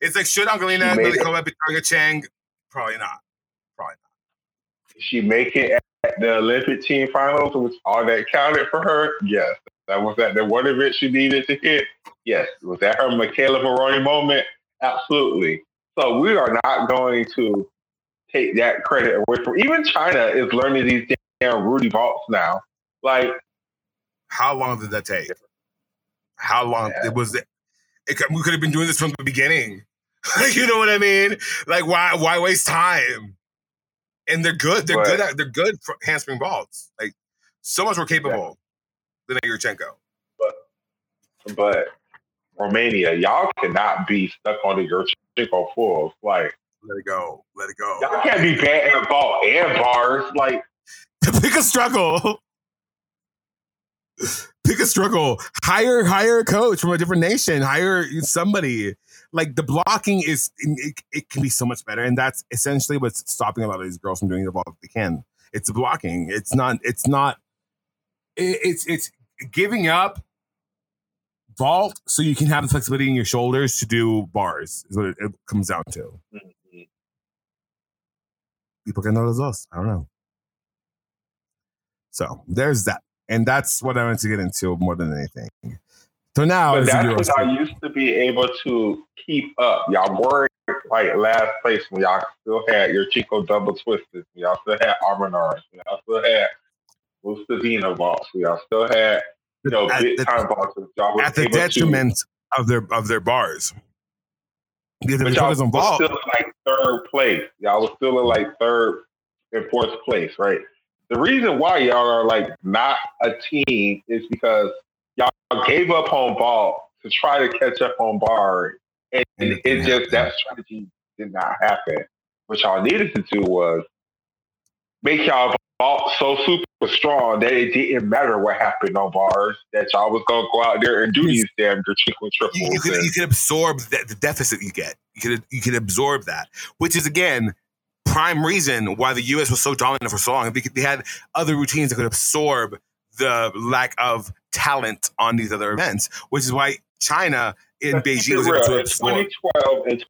It's like should Angelina Billy. Colette be throwing a Cheng? Probably not. Probably not. Did she make it at the Olympic team finals, which all that counted for her? Yes. That was that the one event she needed to hit. Yes. Was that her McKayla Maroney moment? Absolutely. So we are not going to take that credit away from even China is learning these damn Rudi vaults now. Like How long did that take? How long Yeah. it was? It, could- we could have been doing this from the beginning. you know what I mean? Like why? Why waste time? And they're good. They're Right. good at. They're good for handspring balls. Like so much more capable than a Yurchenko. but but Romania, y'all cannot be stuck on the Yurchenko fulls. Like Let it go. Let it go. y'all can't be bad at ball and bars. Like Pick a struggle. Pick a struggle. Hire hire a coach from a different nation. Hire somebody. Like the blocking is it, it can be so much better, and that's essentially what's stopping a lot of these girls from doing the ball if they can. It's blocking. It's not. It's not. it- it's it's giving up vault so you can have the flexibility in your shoulders to do bars. Is what it, it comes down to. Mm-hmm. People can know those dos. I don't know. So there's that. And that's what I wanted to get into more than anything. So now But that's y'all used to be able to keep up. Y'all were like last place when y'all still had your Chico double twisted. Y'all still had Amanars. Y'all still had Mustafina vaults. Y'all still had you know at, big the, time vaults. Y'all at the able to- detriment of their of their bars. If But y'all was vault, still in like third place. Y'all was still in like third and fourth place, right? The reason why y'all are like not a team is because y'all gave up on ball to try to catch up on bar, and, And it, just that strategy did not happen. What y'all needed to do was make y'all vault so super strong that it didn't matter what happened on bars. That y'all was gonna go out there and do these damn triple triples. you, you could and- you could absorb the, the deficit you get. You could you could absorb that, which is again prime reason why the U.S. was so dominant for so long because they had other routines that could absorb the lack of talent on these other events, which is why China in Beijing was able to In absorb. 2012 and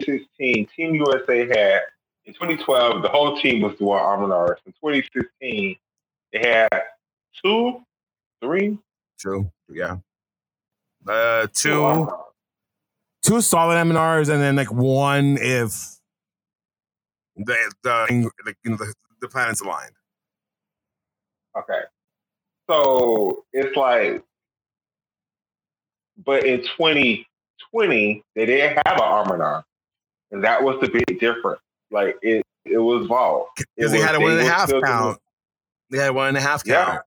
2016, Team USA had in 2012 the whole team was doing Amanars. In 2016, they had two, three, True, yeah. Uh, two two solid Amanars and then like one if the the like you know the, the planets aligned. Okay, So it's like, but in 2020, they didn't have an Amanar. And that was the big difference. Like it, it was Vault. Because they had a one and a half count. They had one and a half count.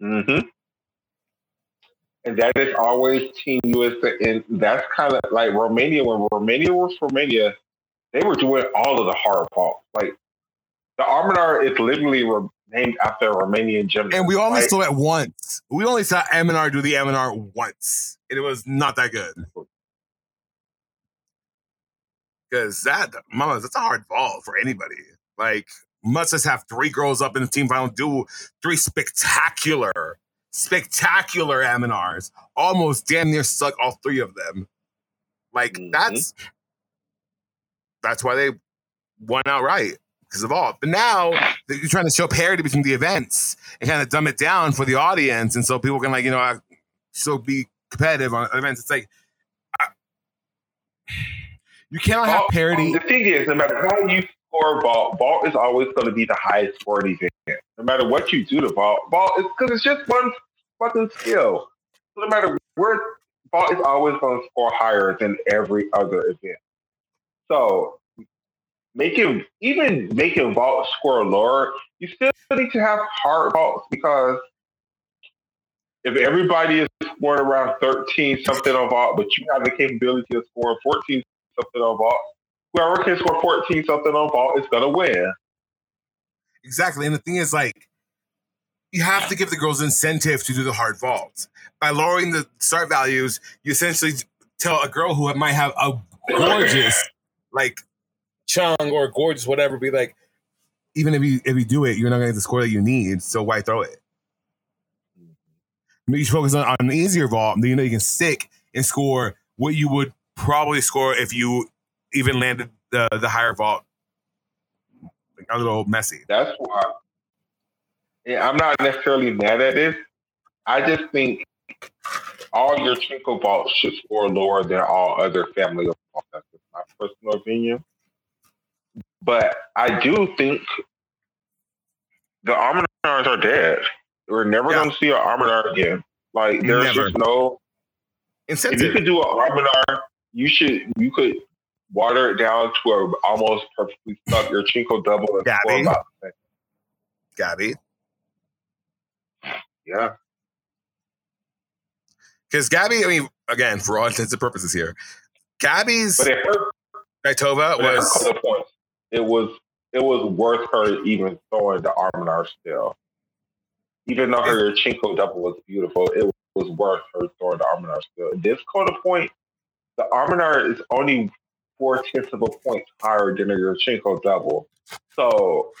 Yeah. Mm-hmm. And that is always Team USA. And that's kind of like Romania. When Romania was Romania, they were doing all of the hard vaults. Like the Amanar is literally named after a Romanian gymnast. And we only right? saw it once. We only saw Amanar do the Amanar once. And it was not that good. Because that, mama, that's a hard vault for anybody. Like, must just have three girls up in the team final, do three spectacular, spectacular Amanars. Almost damn near suck all three of them. Like, mm-hmm. that's that's why they won outright because of all. But now you're trying to show parity between the events and kind of dumb it down for the audience, and so people can like you know still be competitive on events. It's like I, you cannot have parity. The thing is, no matter how you score vault, vault is always going to be the highest scoring event. No matter what you do to vault, vault is because it's just one fucking skill. So no matter where vault is always going to score higher than every other event. So making even making vault score lower, you still need to have hard vaults because if everybody is scoring around 13 something on vault, but you have the capability of scoring 14 something on vault, whoever can score 14 something on vault is gonna win. Exactly. And the thing is like you have to give the girls incentive to do the hard vaults. By lowering the start values, you essentially tell a girl who might have a gorgeous like chung or gorgeous, whatever, be like, even if you if you do it, you're not gonna get the score that you need. So why throw it? Maybe you focus on, on an easier vault, then you know you can stick and score what you would probably score if you even landed the the higher vault. Like a little messy. That's why. Yeah, I'm not necessarily mad at it. I just think all Yurchenko vaults should score lower than all other family of vaults. That's my personal opinion. But I do think the Amanars are dead. We're never yeah. going to see an Amanar again. Like there's never. just no incentive. If you could do an Amanar, you should you could water it down to a almost perfectly stuck Yurchenko double and Gabby. Gabby. Yeah. Because Gabby, I mean, again, for all intents and purposes here, Gabby's but it hurt. Naitova was it was it was worth her even throwing the Amanar still. Even though her Yurchenko double was beautiful, it was worth her throwing the Amanar still. This Coda point, the Amanar is only four tenths of a point higher than Yurchenko double. So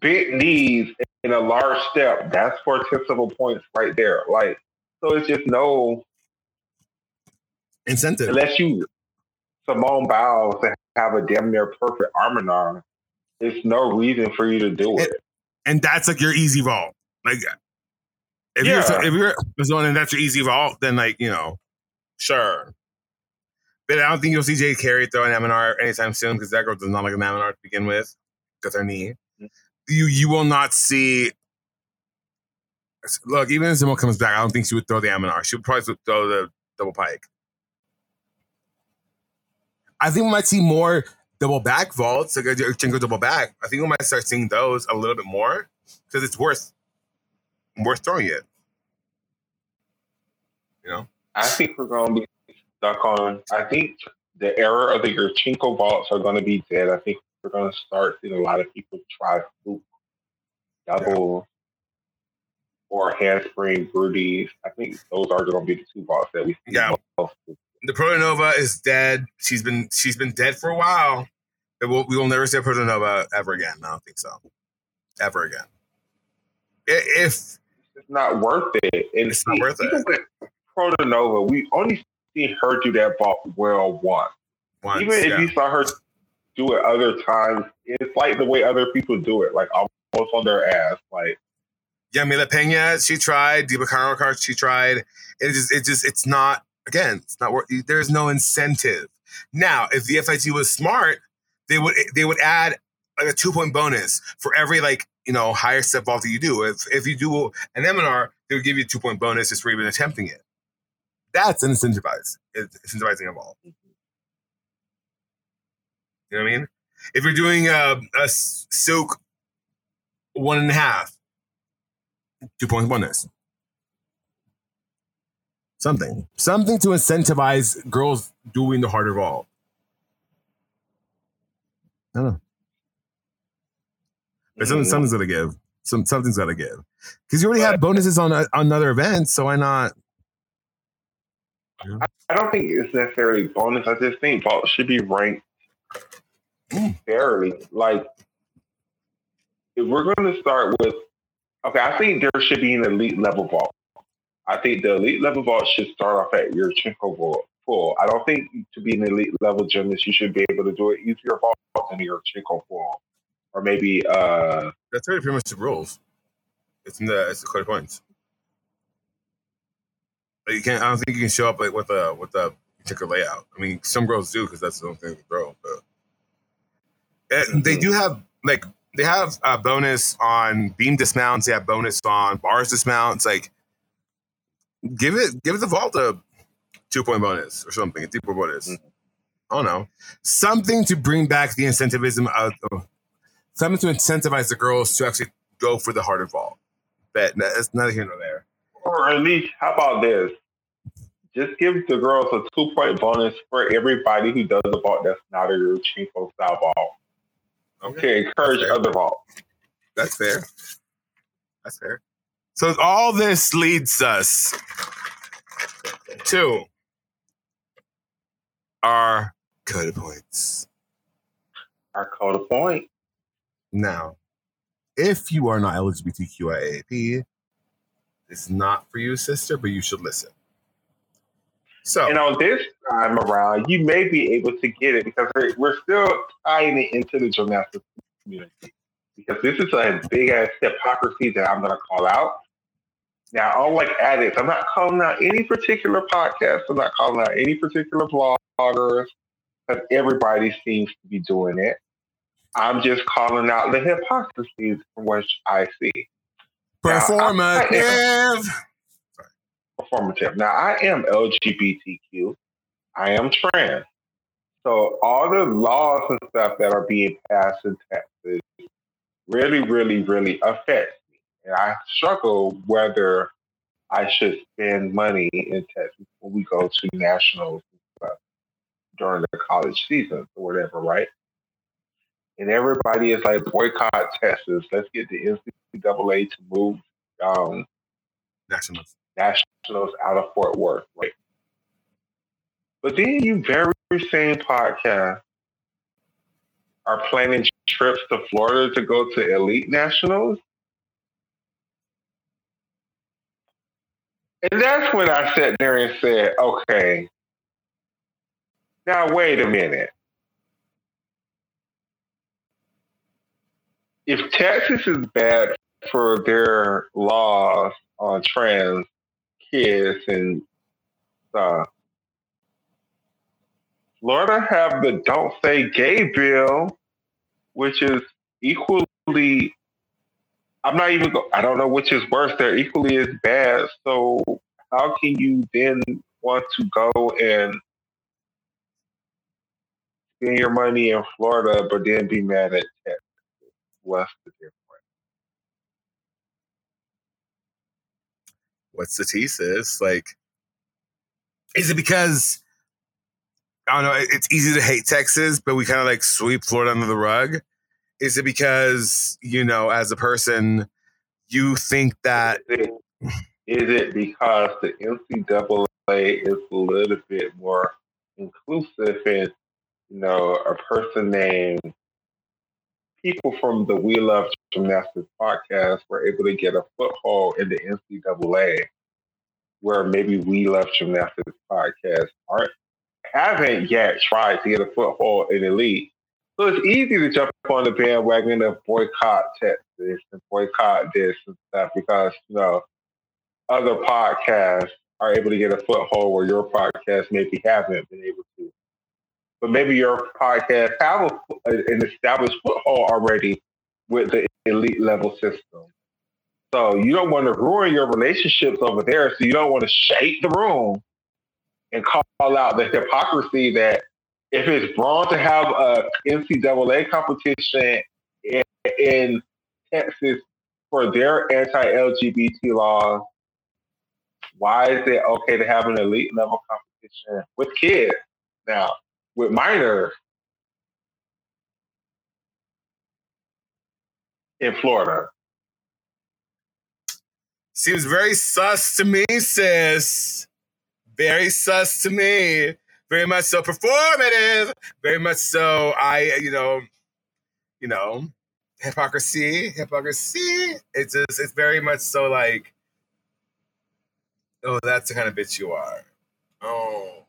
big knees in a large step, that's four tenths of a point right there. Like, so it's just no incentive. Unless you Simone Biles to have a damn near perfect Amanar, there's no reason for you to do it. And that's like your easy vault. Like if yeah. you're if you're someone and that's your easy vault, then like, you know, sure. But I don't think you'll see Jade Carey throw an Amanar anytime soon because that girl does not like an Amanar to begin with because her knee. Mm-hmm. You you will not see. Look, even if Zimo comes back, I don't think she would throw the Amanar. She would probably throw the double pike. I think we might see more double back vaults, like a Yurchenko double back. I think we might start seeing those a little bit more because it's worth worth throwing it. You know, I think we're going to be stuck on. I think the era of the Yurchenko vaults are going to be dead. I think we're going to start seeing a lot of people try fluke, double, or handspring Rudis. I think those are going to be the two vaults that we see. Yeah the Produnova is dead. She's been she's been dead for a while. Will, we will never see a Produnova ever again. I don't think so. Ever again. If it's not worth it, and it's not worth it. Produnova, we only see her do that ball well once. once even if yeah. you saw her do it other times, it's like the way other people do it, like almost on their ass. Like Yamila Pena, she tried. Deepa Karmakar, she tried. It just, it just, it's not again, it's not worth. There's no incentive. Now, if the FIG was smart, they would they would add like a two point bonus for every like you know higher step vault that you do. If if you do an Amanar, they would give you a two point bonus just for even attempting it. That's incentivized. Incentivizing a vault. Mm-hmm. You know what I mean? If you're doing um, a, a silk one and a half, two points bonus. Something. Something to incentivize girls doing the harder vault. I don't know. But something, mm-hmm. something's gotta give. Some something's gotta give. Because you already have bonuses on, uh, on other events, so why not? I don't think it's necessarily bonus. I just think vault should be ranked Mm. fairly. Like, if we're going to start with, okay, I think there should be an elite level vault. I think the elite level vault should start off at Yurchenko vault full. I don't think to be an elite level gymnast, you should be able to do it easier vault than Yurchenko full. Or maybe, uh, That's pretty much the rules. It's in the it's the code points. You can't. I don't think you can show up like with a with a particular layout. I mean, some girls do because that's the only thing they throw. But Uh, they do have like they have a bonus on beam dismounts. They have bonus on bars dismounts. Like, give it give it the vault a two point bonus or something, a three point bonus. I don't know something to bring back the incentivism of. of something to incentivize the girls to actually go for the harder vault. But that's neither here nor there. Or at least, how about this? Just give the girls a two point bonus for everybody who does a vault that's not a Yurchenko style vault. Okay, encourage other vault. That's fair. That's fair. So all this leads us to our code of points. Our code of point. Now, if you are not LGBTQIAP, it's not for you, sister, but you should listen. So, And on this time around, you may be able to get it because we're, still tying it into the gymnastics community. Because this is a big ass hypocrisy that I'm going to call out. Now, unlike addicts, I'm not calling out any particular podcast. I'm not calling out any particular bloggers because everybody seems to be doing it. I'm just calling out the hypocrisies from which I see. Performative. performative. Now, I am LGBTQ. I am trans. So all the laws and stuff that are being passed in Texas really, really, really affect me. And I struggle whether I should spend money in Texas when we go to nationals and stuff during the college season or whatever, right? And everybody is like, boycott Texas. Let's get the NCAA to move um, Nationals. nationals out of Fort Worth, right? But then you very same podcast are planning trips to Florida to go to elite nationals. And that's when I sat there and said, okay, now wait a minute. If Texas is bad for their laws on trans kids and uh, Florida have the Don't Say Gay bill, which is equally. I'm not even. Go, I don't know which is worse. They're equally as bad. So how can you then want to go and spend your money in Florida, but then be mad at Texas? What's the difference? What's the T sis? Like, is it because I don't know? It's easy to hate Texas, but we kind of like sweep Florida under the rug. Is it because you know, as a person, you think that Is it, is it because the NCAA is a little bit more inclusive and, you know, a person named people from the We Love Gymnastics podcast were able to get a foothold in the NCAA where maybe We Love Gymnastics podcast aren't haven't yet tried to get a foothold in elite. So it's easy to jump on the bandwagon of boycott Texas and boycott this and stuff because you know other podcasts are able to get a foothold where your podcast maybe haven't been able to. But maybe your podcast have a, an established foothold already with the elite level system. So you don't want to ruin your relationships over there. So you don't want to shake the room and call out the hypocrisy that if it's wrong to have a NCAA competition in, in Texas for their anti-LGBT laws, why is it okay to have an elite level competition with kids now, with minors in Florida? Seems very sus to me, sis. Very sus to me. Very much so performative. Very much so. I, you know, you know, hypocrisy, hypocrisy. It's just, it's very much so like, oh, that's the kind of bitch you are. Oh,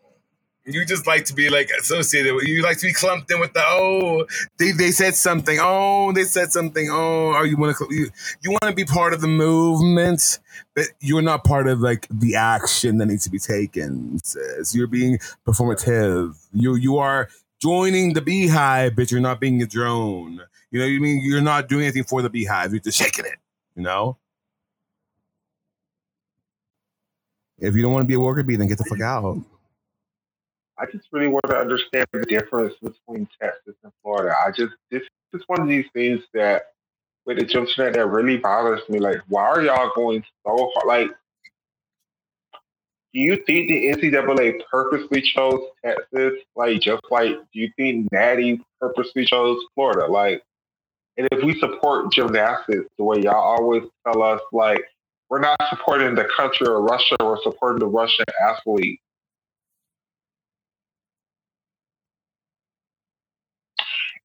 you just like to be like associated with. You like to be clumped in with the oh, they they said something. Oh, they said something. Oh, or you want to you, you want to be part of the movement, but you're not part of like the action that needs to be taken. Says you're being performative. You you are joining the beehive, but you're not being a drone. You know, you mean you're not doing anything for the beehive. You're just shaking it. You know. If you don't want to be a worker bee, then get the fuck out. I just really want to understand the difference between Texas and Florida. I just this is one of these things that with the jump that that really bothers me. Like, why are y'all going so hard? Like, do you think the NCAA purposely chose Texas? Like, just like do you think Natty purposely chose Florida? Like, and if we support gymnastics the way y'all always tell us, like, we're not supporting the country or Russia, we're supporting the Russian athlete.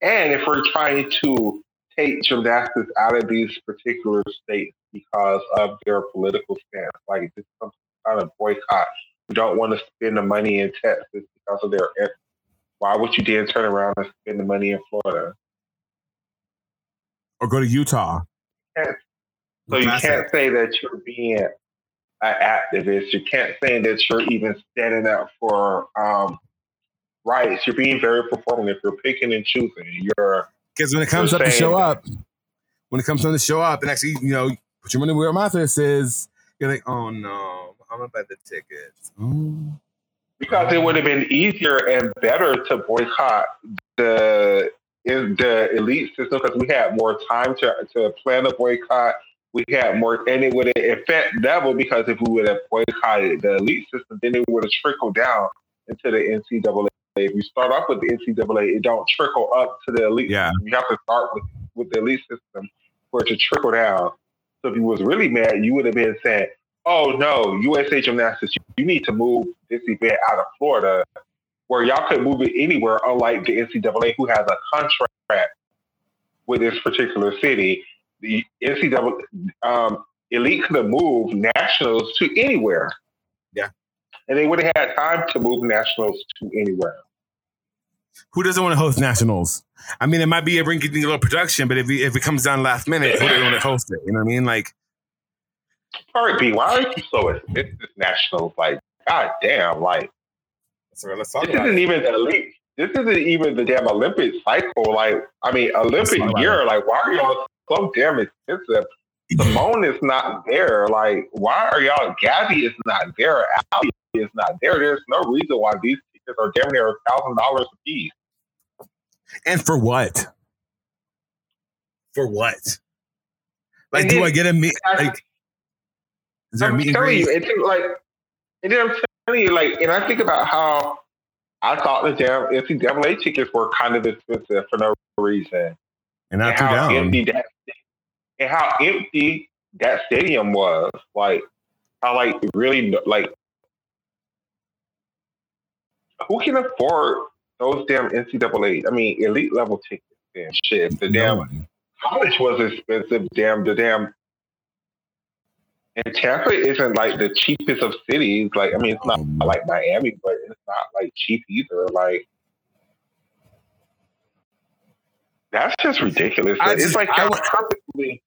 And if we're trying to take gymnastics out of these particular states because of their political stance, like this some kind of boycott, we don't want to spend the money in Texas because of their. Why would you then turn around and spend the money in Florida? Or go to Utah. So you can't say that you're being an activist. You can't say that you're even standing up for um, rights. You're being very performative. You're picking and choosing. You're because when it comes up to show up, when it comes time to show up and actually, you know, put your money where your mouth is, you're like, oh no, I'm gonna buy the tickets. Because it would have been easier and better to boycott the the elite system because we had more time to to plan a boycott. We had more, and it would have effect level because if we would have boycotted the elite system, then it would have trickled down into the NCAA if you start off with the NCAA, it don't trickle up to the elite. Yeah. You have to start with, with the elite system for it to trickle down. So if you was really mad, you would have been saying, "Oh no, USA Gymnastics, you, need to move this event out of Florida, where y'all could move it anywhere, unlike the NCAA, who has a contract with this particular city. The NCAA um, elite could have moved nationals to anywhere. Yeah, and they would have had time to move nationals to anywhere who doesn't want to host nationals? I mean, it might be a rinky dink little production, but if it, if it comes down last minute, who doesn't want to host it? You know what I mean? Like, all right, B, why are you so expensive nationals? Like, god damn, like, so let's talk this isn't it. even the elite. This isn't even the damn Olympic cycle. Like, I mean, Olympic year. Like, why are y'all so damn expensive? Simone is not there. Like, why are y'all? Gabby is not there. Ali is not there. There's no reason why these tickets are damn near a thousand dollars a piece. And for what? For what? Like, do I get a meet? Like, is there I'm a telling you, it's like, and then I'm telling you, like, and I think about how I thought the damn NCAA tickets were kind of expensive for no reason, and, and how down. empty that, and how empty that stadium was. Like, how like really like who can afford those damn NCAA? I mean, elite level tickets and shit. The damn college was expensive. Damn, the damn. And Tampa isn't like the cheapest of cities. Like, I mean, it's not um, like Miami, but it's not like cheap either. Like, that's just ridiculous. Just, it's like y'all purposely.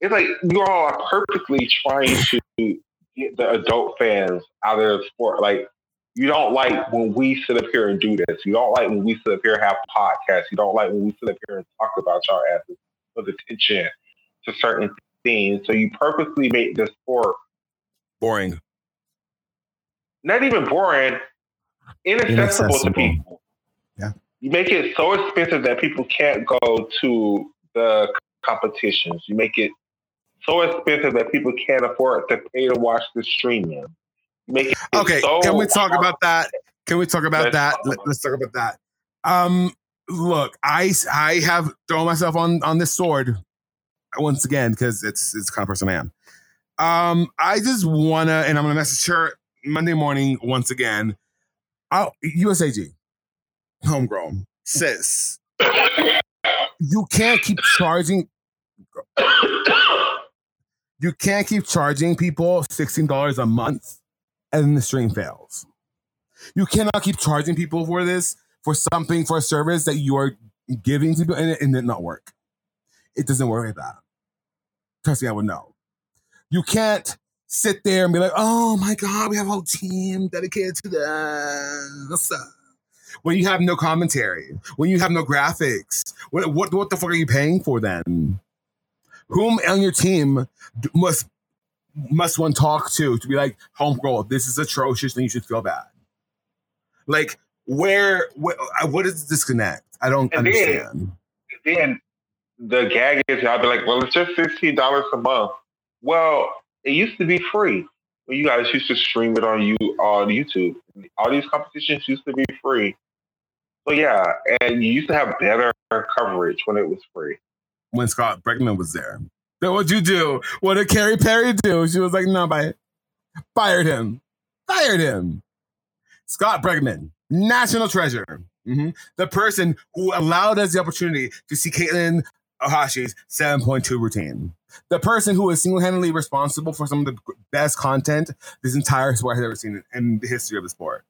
It's like you all are purposely trying to get the adult fans out of the sport. Like you don't like when we sit up here and do this. You don't like when we sit up here and have podcasts. You don't like when we sit up here and talk about y'all asses. people's attention to certain things. So you purposely make the sport boring. Not even boring, inaccessible, inaccessible. to people. Yeah. You make it so expensive that people can't go to the competitions. You make it so expensive that people can't afford to pay to watch the streaming. Okay, so can we talk hard. about that? Can we talk about that? Let's talk about that. Um, look, I I have thrown myself on on this sword once again because it's it's the kind of person I am. Um, I just wanna, and I'm gonna message her Monday morning once again. I'll, USAG, homegrown, sis, you can't keep charging. You can't keep charging people $16 a month and the stream fails. You cannot keep charging people for this, for something, for a service that you are giving to people and it, and it not work. It doesn't work like that. Trust me, I would know. You can't sit there and be like, oh my God, we have a whole team dedicated to this. When you have no commentary, when you have no graphics, what, what, what the fuck are you paying for then? Whom on your team must must one talk to to be like, homegirl, this is atrocious and you should feel bad? Like, where, where uh, what is the disconnect? I don't and understand. Then, then the gag is, I'll be like, well, it's just $16 a month. Well, it used to be free. Well, you guys used to stream it on you on YouTube. All these competitions used to be free. So yeah, and you used to have better coverage when it was free. When Scott Bregman was there. Then what'd you do? What did Kerry Perry do? She was like, no, bye. Fired him. Fired him. Scott Bregman, national treasure. Mm-hmm. The person who allowed us the opportunity to see Katelyn Ohashi's 7.2 routine. The person who is single handedly responsible for some of the best content this entire sport has ever seen in the history of the sport.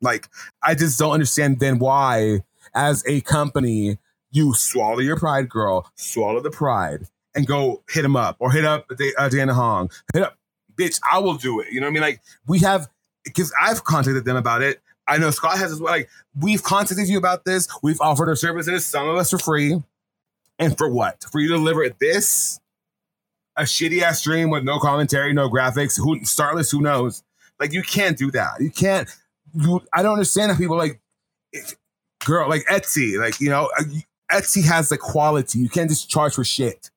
Like, I just don't understand then why, as a company, you swallow your pride, girl, swallow the pride, and go hit him up or hit up uh, Dana Hong. Hit up, bitch, I will do it. You know what I mean? Like, we have, because I've contacted them about it. I know Scott has as well. Like, we've contacted you about this. We've offered our services, some of us for free. And for what? For you to deliver this? A shitty ass stream with no commentary, no graphics, who starless, who knows? Like you can't do that. You can't. You, I don't understand how people like, girl, like Etsy, like you know, uh, Etsy has the quality. You can't just charge for shit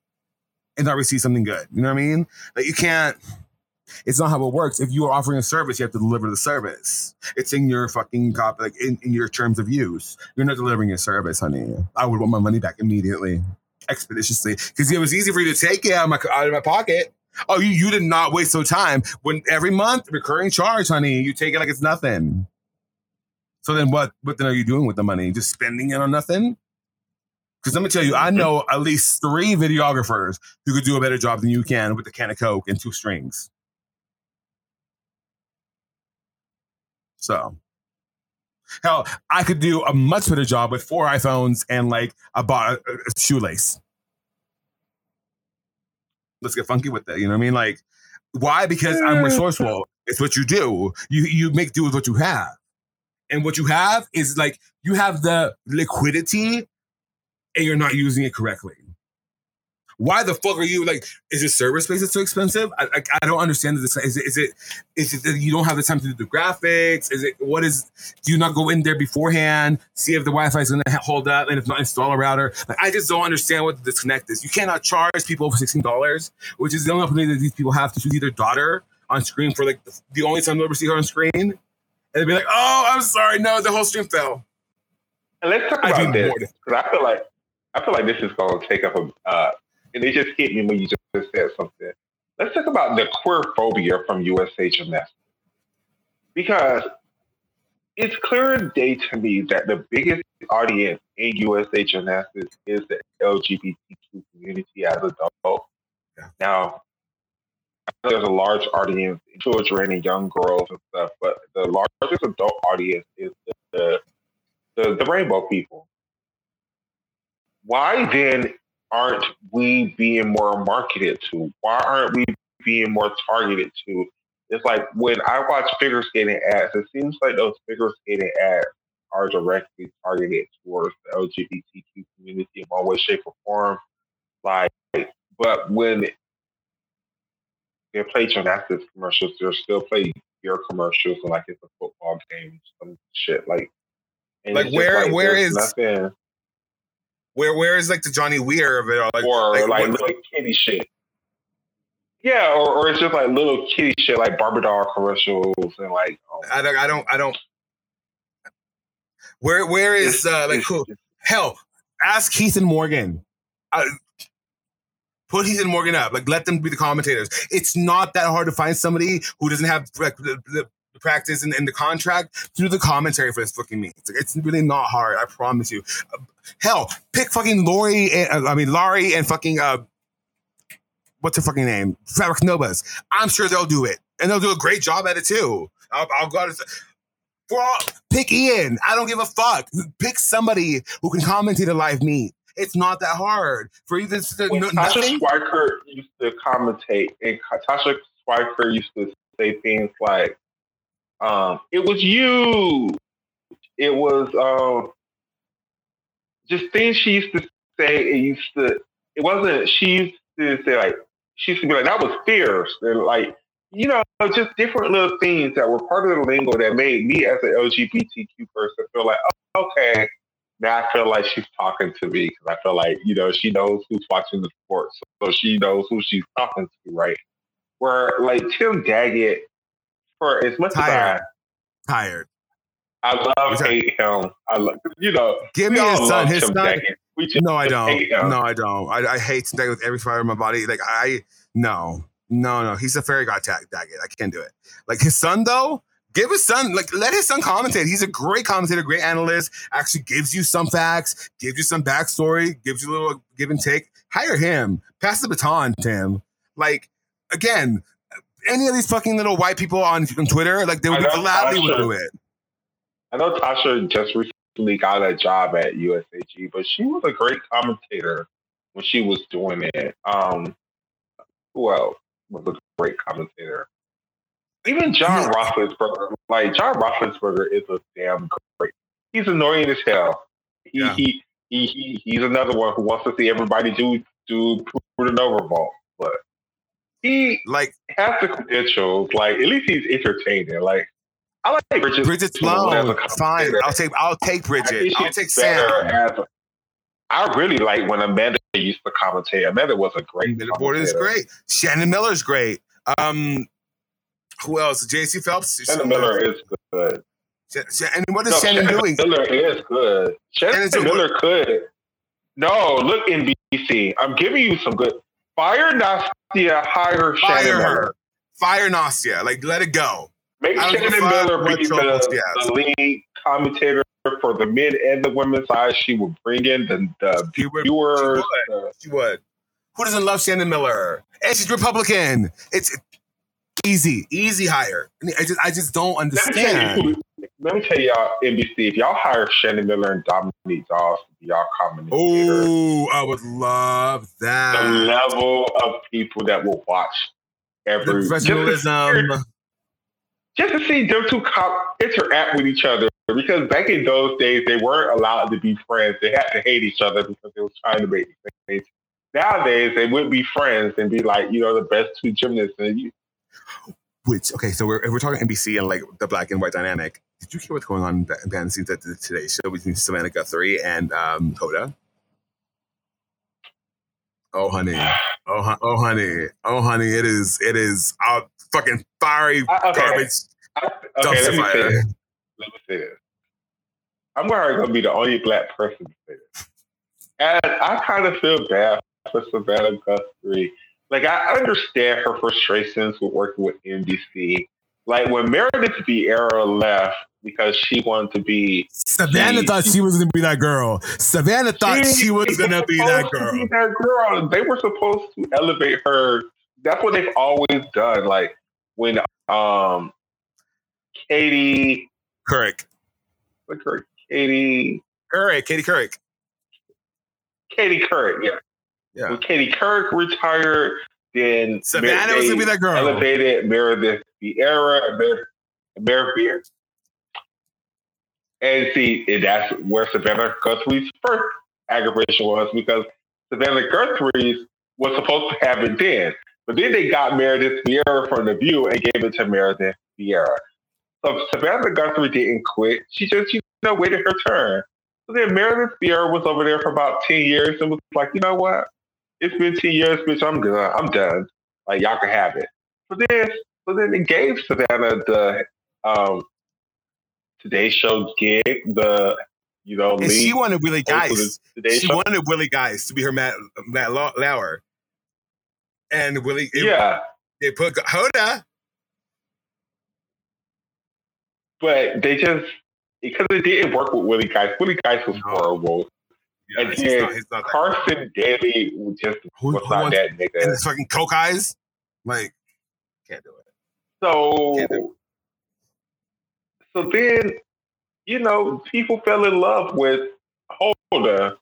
and not receive something good. You know what I mean? Like you can't. It's not how it works. If you are offering a service, you have to deliver the service. It's in your fucking copy, like in, in your terms of use. You're not delivering your service, honey. I would want my money back immediately, expeditiously, because it was easy for you to take it out of my out of my pocket. Oh, you you did not waste no time. When every month recurring charge, honey, you take it like it's nothing. So then what? What then are you doing with the money? Just spending it on nothing? Because let me tell you, I mm-hmm. know at least three videographers who could do a better job than you can with a can of Coke and two strings. So, hell, I could do a much better job with four iPhones and like a, a, a shoelace. Let's get funky with that. You know what I mean? Like, why? Because I'm mm. resourceful. It's what you do. You you make do with what you have, and what you have is like you have the liquidity, and you're not using it correctly why the fuck are you like? Is your server space is too expensive? I, I, I don't understand this. Is it is it is it that you don't have the time to do the graphics? Is it what is? Do you not go in there beforehand, see if the Wi-Fi is going to hold up, and if not, install a router? Like I just don't understand what the disconnect is. You cannot charge people over sixteen dollars, which is the only opportunity that these people have to see their daughter on screen for like the, the only time they'll ever see her on screen, and they'd be like, "Oh, I'm sorry, no, the whole stream fell." And let's talk about this because I feel like I feel like this is going to take up a uh, and it just hit me when you just said something. Let's talk about the queer phobia from USA Gymnastics. Because it's clear as day to me that the biggest audience in USA Gymnastics is the LGBTQ community as adults. Yeah. Now, there's a large audience, children and young girls and stuff, but the largest adult audience is the, the, the, the rainbow people. Why then aren't we being more marketed to? Why aren't we being more targeted to? It's like when I watch figure skating ads, it seems like those figure skating ads are directly targeted towards the LGBTQ community in one way, shape, or form. Like, but when they play gymnastics commercials, they're still play your commercials and like it's a football game, some shit like. Like, where- where there's is- nothing Where where is like the Johnny Weir of it all? Like, or like, like, little kitty shit. Yeah, or, or it's just like little kitty shit like Barbie doll commercials and like um, I don't I don't I don't. Where where is uh like who? Hell, ask Keith and Morgan. Uh, put Heath and Morgan up. Like, let them be the commentators. It's not that hard to find somebody who doesn't have like, the, the, the practice and, and the contract to do the commentary for this fucking meet. It's, like, it's really not hard. I promise you. Hell, pick fucking Lori. And, uh, I mean, Laurie and fucking uh, what's her fucking name? Fabric Novas. I'm sure they'll do it, and they'll do a great job at it too. I'll, I'll go. To, for all, pick Ian. I don't give a fuck. Pick somebody who can commentate a live meet. It's not that hard for you. This no, Tasha. Schwikert used to commentate, and Tasha Schwikert used to say things like, um, "It was you." It was um, just things she used to say. It used to. It wasn't. She used to say like. She used to be like, "That was fierce," and like, you know, just different little things that were part of the lingo that made me as an LGBTQ person feel like, oh, okay, now I feel like she's talking to me because I feel like you know she knows who's watching the sports, so she knows who she's talking to, right? Where like Tim Daggett, for as much Tired. as Tired. I, love hate him, I love you know. Give me his son. His Tim son. No, I don't. No, I don't. I, I hate Daggett with every fiber in my body. Like I no, no, no. He's a fairy god tag Daggett. I can't do it. Like his son though. Give his son, like, let his son commentate. He's a great commentator, great analyst. Actually, gives you some facts, gives you some backstory, gives you a little give and take. Hire him. Pass the baton Tim. Like, again, any of these fucking little white people on, on Twitter, like, they would know, gladly would do it. I know Tasha just recently got a job at USAG, but she was a great commentator when she was doing it. Um, who else was a great commentator? Even John. Roethlisberger. Like John Roethlisberger is a damn great. He's annoying as hell. He, Yeah. he, he, he he's another one who wants to see everybody do do Putin over vault, but he Like, has the credentials. Like at least he's entertaining. Like I like Bridget, Bridget Sloan as a fine. I'll take, I'll take Bridget. I'll take Sam. I really like when Amanda used to commentate. Amanda was a great The board is great. Shannon Miller's great. Um, who else? Jaycie Phelps. Shannon Miller is good. And what is No, Shannon doing? Miller is good. Shannon Shannon's doing- Miller could. No, look NBC. I'm giving you some good. Fire Nastia, hire Shannon Fire Miller. her. Fire Nastia. Like, let it go. Make I don't give a Shannon Miller be the, the lead commentator for the men and the women's side. She will bring in the, the She would. viewers. She the- She would. Who doesn't love Shannon Miller? And she's Republican. It's easy, easy hire. I just, I just don't Let me understand. you, let me tell y'all, NBC, if y'all hire Shannon Miller and Dominique Dawes to be y'all commentators, Oh, I would love that. the level of people that will watch every to, professionalism. just to see them two cop interact with each other. Because back in those days, they weren't allowed to be friends. They had to hate each other because they was trying to make things. Nowadays, they would be friends and be like, you know, the best two gymnasts. And you, Which okay, so we're, if we're talking NBC and like the black and white dynamic. Did you hear what's going on behind the scenes at the Today Show between Savannah Guthrie and um, Hoda? Oh honey, oh oh honey, oh honey, it is it is a fucking fiery I- okay. garbage okay, let me say this. Let me say this. I'm probably going to be the only black person to say this. And I kind of feel bad for Savannah Guthrie. Like, I understand her frustrations with working with NBC. Like, when Meredith Vieira left because she wanted to be. Savannah She- thought she was gonna be that girl. Savannah thought she was gonna be that girl. be that girl. They were supposed to elevate her. That's what they've always done. Like, when um Katie, Couric, her, Katie, Couric, Katie Couric. Katie Couric, yeah. Yeah. When Katie Couric retired, then Savannah was gonna be that girl. Elevated Meredith Vieira and Mer- Meredith Vieira. And see, and that's where Savannah Guthrie's first aggravation was because Savannah Guthrie was supposed to have it then. But then they got Meredith Vieira from The View and gave it to Meredith Vieira. So Savannah Guthrie didn't quit. She just, you know, waited her turn. So then Meredith Vieira was over there for about 10 years and was like, you know what? It's been 10 years, bitch. I'm good. I'm done. Like, y'all can have it. So then, so then it gave Savannah the um, Today Show gig, the you know, and she wanted Willie Geist. She Show. wanted Willie Geist to be her Matt Matt Lauer, and Willie. it- yeah, they put Hoda. But they just because it didn't work with Willie Geist. Willie Geist was No. horrible. Yeah, And he's then not, he's not. Carson Daly just Who- was who not that and his fucking coke eyes, like can't do it. So, Can't do so then, you know, people fell in love with Hoda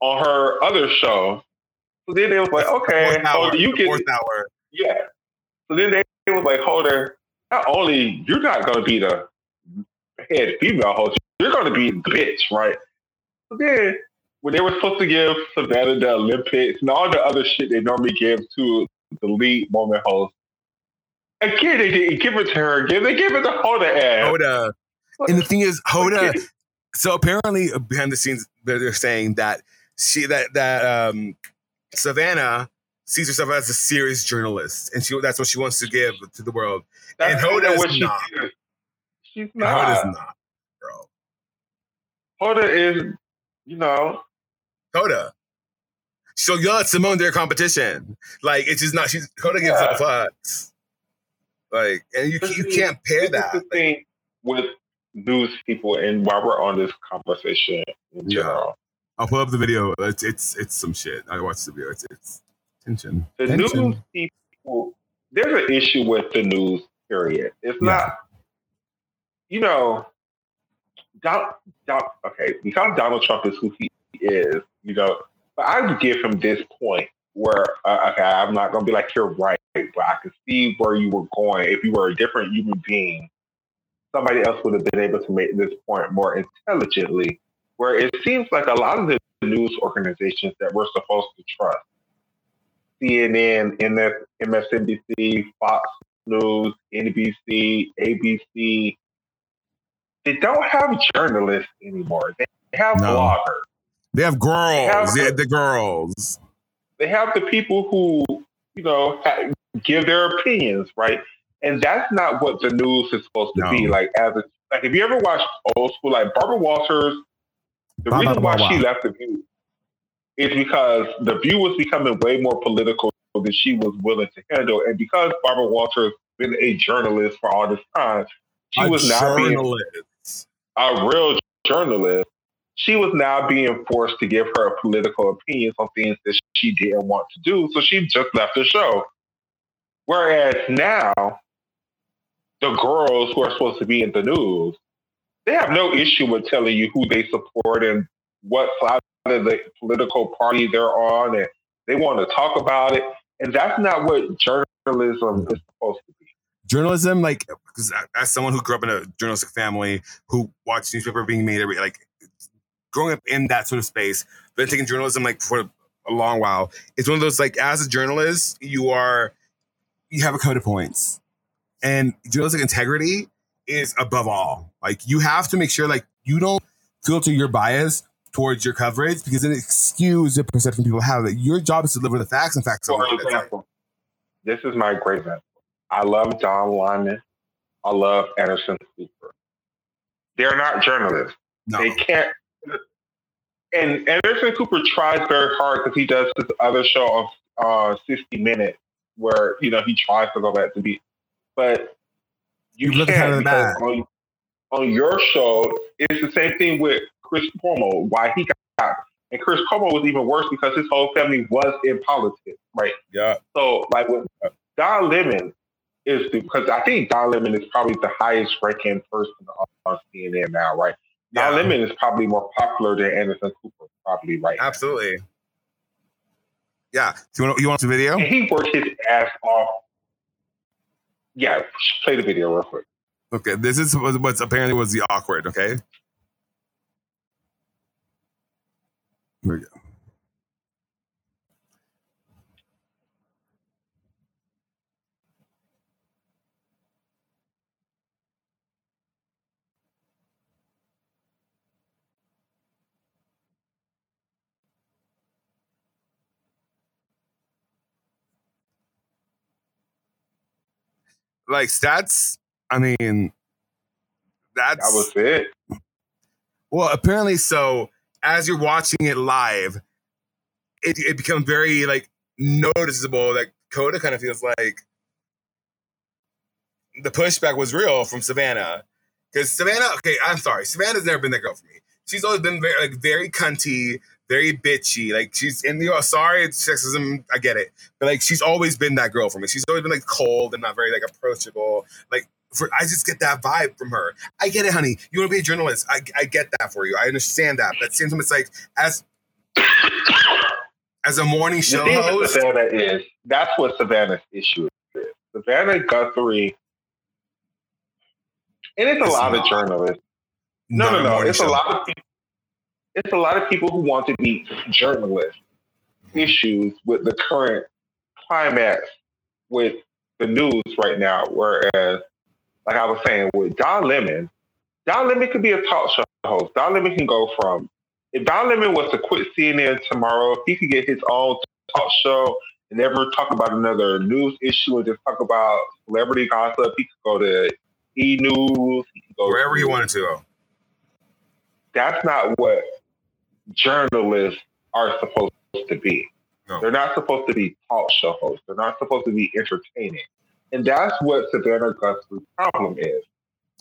on her other show. So then they was like, okay, Hoda, you can, hour. yeah. So then they, was like, Hoda, not only you're not going to be the head female host, you're going to be the bitch, right? But then, when they were supposed to give Savannah the Olympics and all the other shit they normally give to the lead moment host, again, they didn't give it to her again. They gave it to Hoda. ass. Hoda. And the thing is, Hoda. So apparently, behind the scenes, they're saying that she that that um, Savannah sees herself as a serious journalist, and she that's what she wants to give to the world. That's and Hoda not is what she not. is. She's not. Hoda's not, bro. Hoda is, you know, Hoda. She'll yell at Simone their competition. Like it's just not. She's Hoda gives Yeah. no fucks. Like, and you you can't pair that. the thing with news people, and while we're on this conversation in Yeah. general, I'll pull up the video. It's it's it's some shit. I watched the video. It's it's tension. the tension. news people, there's an issue with the news. Period. It's Yeah. not, you know, Don, Don, okay, because Donald Trump is who he is, you know, but I would give him this point where, uh, okay, I'm not going to be like, you're right, but I can see where you were going. If you were a different human being, somebody else would have been able to make this point more intelligently. Where it seems like a lot of the news organizations that we're supposed to trust, CNN, MS, MSNBC, Fox News, NBC, ABC, they don't have journalists anymore. They have No. bloggers. They have girls. They have- Yeah, the girls. They have the people who, you know, give their opinions, right? And that's not what the news is supposed to No. be. Like, as a, like if you ever watch old school, like Barbara Walters, the reason why she left the View is because the View was becoming way more political than she was willing to handle, and because Barbara Walters been a journalist for all this time, she A was being journalist. A real journalist, she was now being forced to give her political opinions on things that she didn't want to do. So she just left the show. Whereas now, the girls who are supposed to be in the news, they have no issue with telling you who they support and what side of the political party they're on, and they want to talk about it. And that's not what journalism is supposed to be. Journalism, like, because as someone who grew up in a journalistic family who watched newspaper being made every like growing up in that sort of space, been taking journalism like for a long while. It's one of those like as a journalist, you are you have a code of points, and journalistic integrity is above all. Like you have to make sure like you don't filter your bias towards your coverage because then it skews the perception people have that your job is to deliver the facts and facts. For alone. That's it. example, this is my great example. I love Don Lemon. I love Anderson Cooper. They're not journalists. No, They can't. And Anderson Cooper tries very hard because he does this other show of uh, 60 Minutes where, you know, he tries to go back to be. But you at can't on, on your show, it's the same thing with Chris Cuomo, why he got. And Chris Cuomo was even worse because his whole family was in politics, right? yeah, So, like with Don Lemon is because I think Don Lemon is probably the highest ranking person on, on CNN now, right? yeah, Don Lemon is probably more popular than Anderson Cooper, probably right. now. absolutely. Yeah, do you want you want the video? And he worked his ass off. Yeah, play the video real quick. Okay, this is what- what's apparently was the awkward. Okay. Here we go. Like stats. I mean, that's That was it. well. Apparently, so as you're watching it live, it it becomes very like noticeable that Hoda kind of feels like the pushback was real from Savannah. Because Savannah, okay, I'm sorry, Savannah's never been that girl for me. She's always been very like very cunty, very bitchy. Like she's in the oh, sorry, it's sexism, I get it. But like she's always been that girl for me. She's always been like cold and not very like approachable. Like for I just get that vibe from her. I get it, honey. You want to be a journalist. I, I get that for you. I understand that. But at the same time, it's like as as a morning The show with host, Savannah is that's what Savannah's issue is. Savannah Guthrie, and it's a It's lot not. of journalists. No, no, no. It's a lot of people. It's a lot of people who want to be journalists. Issues with the current climax with the news right now. Whereas, like I was saying, with Don Lemon, Don Lemon could be a talk show host. Don Lemon can go from if Don Lemon was to quit CNN tomorrow, if he could get his own talk show and never talk about another news issue and just talk about celebrity gossip, he could go to E News, he could go wherever he wanted to go. that's not what journalists are supposed to be. No. They're not supposed to be talk show hosts. They're not supposed to be entertaining. And that's what Savannah Guthrie's problem is.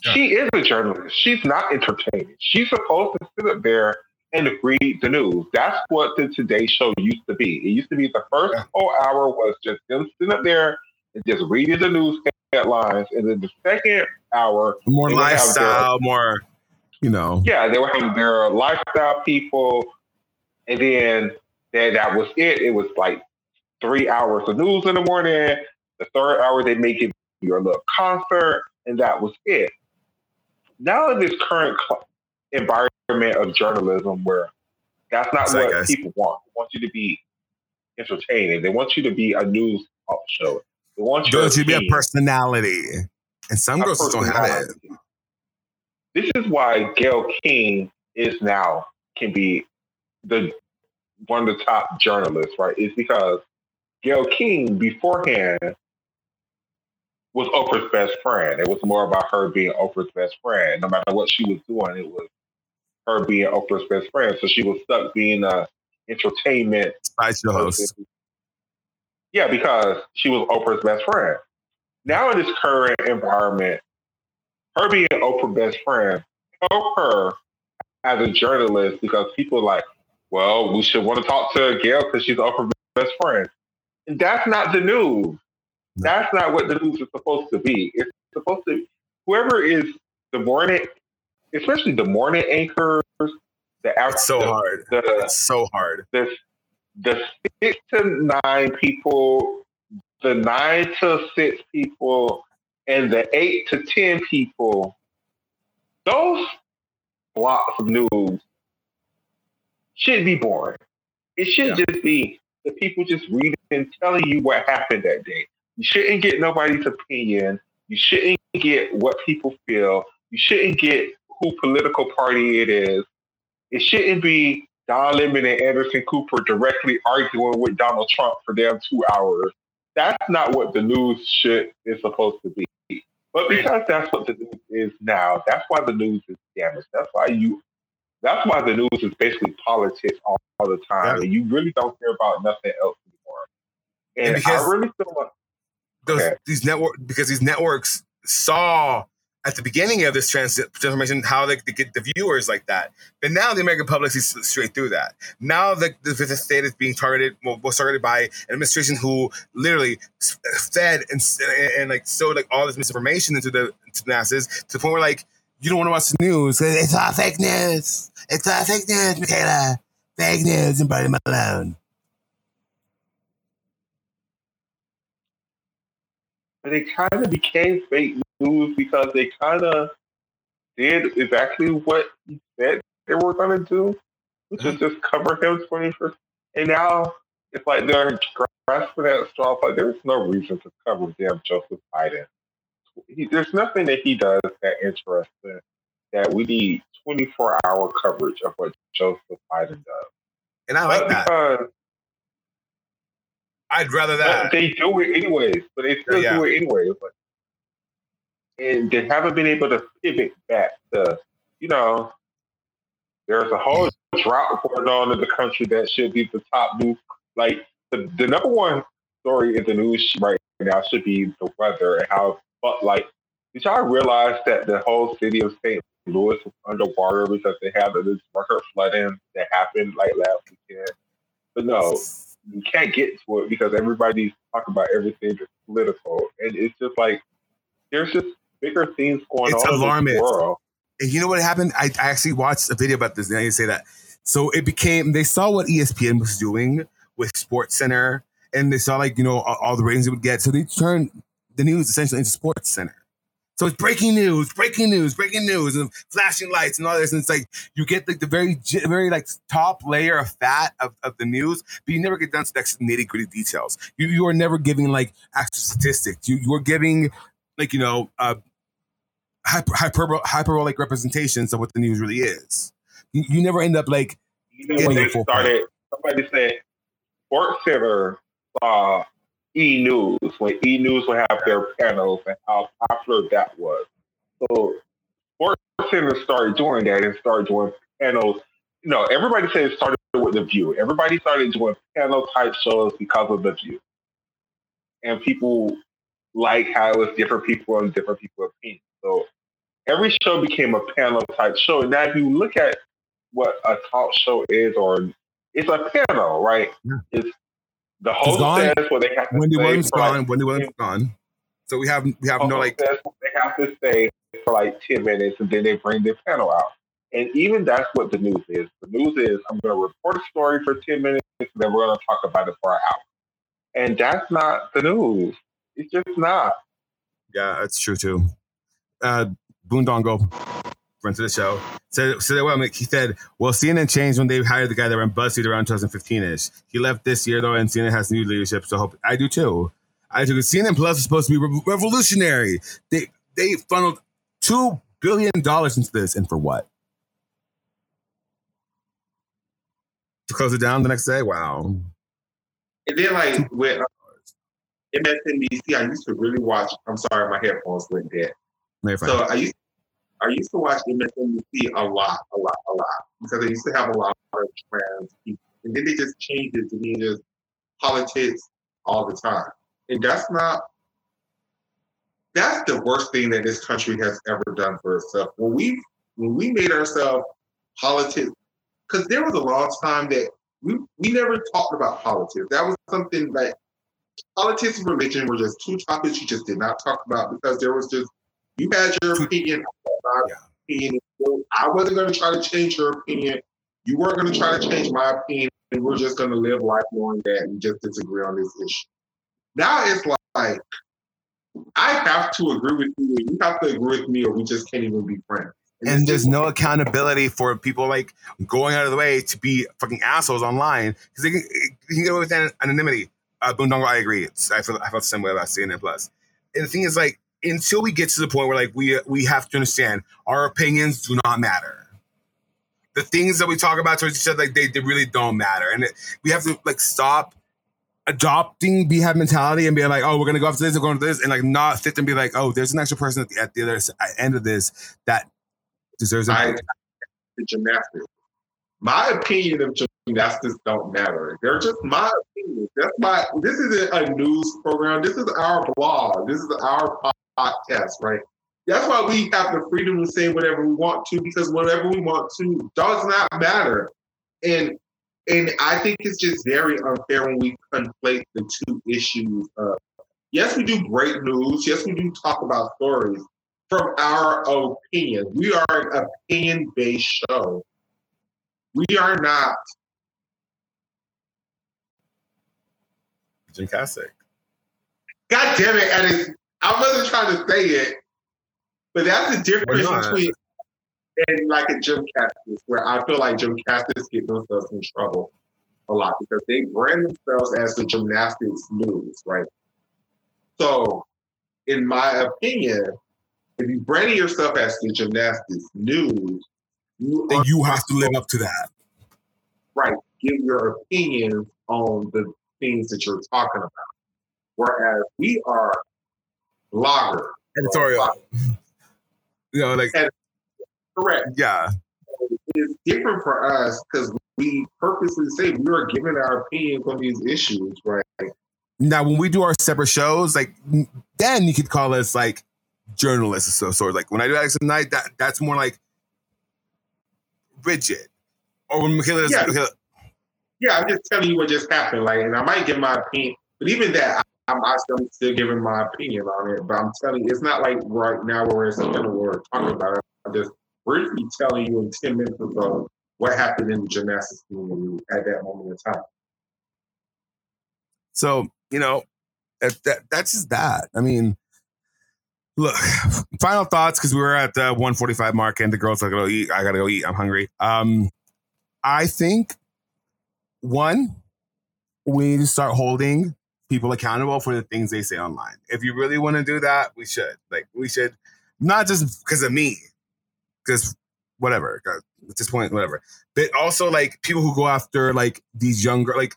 Yeah. She is a journalist. She's not entertaining. She's supposed to sit up there and read the news. That's what the Today Show used to be. It used to be the first Yeah. whole hour was just them sitting up there and just reading the news headlines. And then the second hour More They would have lifestyle, more you know. yeah, they were having their lifestyle people, and then that that was it. It was like three hours of news in the morning. The third hour they make it your little concert, and that was it. Now in this current environment of journalism, where that's not what people want. They want you to be entertaining. They want you to be a news show. They want you to you be a personality, and some girls don't have it. This is why Gail King is now can be the one of the top journalists, right? Is because Gail King beforehand was Oprah's best friend. It was more about her being Oprah's best friend. No matter what she was doing, it was her being Oprah's best friend. So she was stuck being a entertainment Sideshow host. yeah, because she was Oprah's best friend. Now in this current environment, her being Oprah's best friend help her as a journalist because people are like, well, we should want to talk to Gail because she's Oprah's best friend. And that's not the news. That's not what the news is supposed to be. It's supposed to whoever is the morning, especially the morning anchors, the after, It's so the, hard. the, It's so hard. the the six to nine people, the nine to six people, and the eight to ten people, those blocks of news should be boring. It should just be the people just reading and telling you what happened that day. You shouldn't get nobody's opinion. You shouldn't get what people feel. You shouldn't get who political party it is. It shouldn't be Don Lemon and Anderson Cooper directly arguing with Donald Trump for damn two hours. That's not what the news shit is supposed to be. But because that's what the news is now, that's why the news is damaged. That's why you that's why the news is basically politics all, all the time. Yeah. And you really don't care about nothing else anymore. And, And because- I really feel like Those Okay. these network because these networks saw at the beginning of this trans- transformation how they, they get the viewers like that. But now the American public sees straight through that. Now the, the, the state is being targeted, well, was targeted by an administration who literally fed and, and, and, like sowed like all this misinformation into the, into the masses to the point where like you don't want to watch the news. It's all fake news. It's all fake news, Makayla. Fake news and Barney Malone. It kind of became fake news because they kind of did exactly what he said they were going to do, which is mm-hmm. just cover him 21st. And now it's like they're grasping at straws. Like there's no reason to cover damn Joseph Biden. He, there's nothing that he does that interesting that we need 24 hour coverage of what Joseph Biden does. And I like But that. because I'd rather that. they do it anyways, but they still Yeah. do it anyways. Like, and they haven't been able to pivot back to, you know, there's a whole drought going on in the country that should be the top news. Like the, the number one story in the news right now should be the weather and how, but like, did y'all realize that the whole city of St. Louis was underwater because they had this record flooding that happened like last weekend? But no, you can't get to it because everybody's talking about everything that's political, and it's just like there's just bigger things going It's on alarming. in this world. And you know what happened? I, I actually watched a video about this. Now you say that. So it became they saw what ESPN was doing with Sports Center, and they saw like you know all, all the ratings it would get. So they turned the news essentially into Sports Center. So it's breaking news, breaking news, breaking news, and flashing lights and all this. And it's like you get like the very, very like top layer of fat of, of the news, but you never get down to the nitty gritty details. You you are never giving like actual statistics. You you are giving like you know uh, hyper, hyperbol- hyperbolic representations of what the news really is. You, you never end up like when they started, somebody said Sports Center saw E News when E News would have their panels and how popular that was. So Sports Center started doing that and started doing panels. You know, everybody said it started with the View. Everybody started doing panel type shows because of the View, and people like how it was different people and different people opinions. So every show became a panel type show. Now, if you look at what a talk show is, or it's a panel, right? Yeah. It's the host gone. says what they have to Wendy say. Williams for like gone, Wendy Williams gone. So we have we have no like they have to stay for like 10 minutes and then they bring their panel out. And even that's what the news is. The news is I'm going to report a story for 10 minutes and then we're going to talk about it for an hour. And that's not the news. It's just not. yeah, that's true too. Uh, Boondongo, friend to the show, said said well. He said, "Well, CNN changed when they hired the guy that ran BuzzFeed around 2015 ish. He left this year though, and CNN has new leadership. So hope I do too. I do. CNN Plus is supposed to be re- revolutionary. They they funneled two billion dollars into this, and for what? To close it down the next day? Wow. And then like with uh, MSNBC, I used to really watch. I'm sorry, my headphones went dead. So I used I used to watch MSNBC a lot, a lot, a lot because they used to have a lot of trans people, and then they just changed it to be just politics all the time, and that's not. That's the worst thing that this country has ever done for itself. When we when we made ourselves politics, because there was a long time that we we never talked about politics. That was something like politics and religion were just two topics you just did not talk about because there was just you had your opinion, my Yeah. opinion. I wasn't going to try to change your opinion. You weren't going to try to change my opinion, and we're just going to live life knowing that and just disagree on this issue. Now it's like I have to agree with you, and you have to agree with me, or we just can't even be friends. and it's there's no accountability for people like going out of the way to be fucking assholes online because they can, you can get away with an- anonymity. Uh, Boondongo, I agree. It's, I feel I felt the same way about CNN Plus. And the thing is, like, until we get to the point where like we we have to understand our opinions do not matter. The things that we talk about towards each other, like they, they really don't matter, and it, we have to like stop adopting beehive mentality and being like, oh, we're gonna go after this, we're going to this, and like not sit and be like, oh, there's an extra person at the, at the other end of this that deserves a I gymnastics. My opinion of gymnastics don't matter. They're just my opinion. That's my. This isn't a news program. This is our blog. This is our podcast, right? That's why we have the freedom to say whatever we want to because whatever we want to does not matter. And and I think it's just very unfair when we conflate the two issues. Of, yes, we do great news. Yes, we do talk about stories from our opinion. We are an opinion based show. We are not. GymCastic. God damn it, Eddie. I wasn't trying to say it, but that's the difference between and like a Jim where I feel like Jim Castis get themselves in trouble a lot because they brand themselves as the gymnastics news, right? So, in my opinion, if you brand yourself as the gymnastics news, you Then you have to live up to that. right, give your opinions on the things that you're talking about. Whereas we are bloggers, editorial. You know, like Correct. yeah, It's different for us because we purposely say we are giving our opinions on these issues, right? Now, when we do our separate shows, like then you could call us like journalists of some sort. Like when I do Alex Night, that that's more like rigid. Or when Makayla, Yeah. Makayla Yeah, I'm just telling you what just happened. Like, and I might give my opinion, but even that, I'm, I'm still, giving my opinion on it. But I'm telling you, it's not like right now where it's something where we're talking about it. I'm just briefly telling you in 10 minutes ago what happened in the gymnastics community at that moment in time. So, you know, that, that's just that. I mean, look, final thoughts because we were at the 145 mark and the girls are going to eat. I got to go eat. I'm hungry. Um, I think one, we need to start holding people accountable for the things they say online. If you really want to do that, we should. Like, we should, not just because of me, because whatever. at this point, whatever. But also, like, people who go after, like, these younger, like,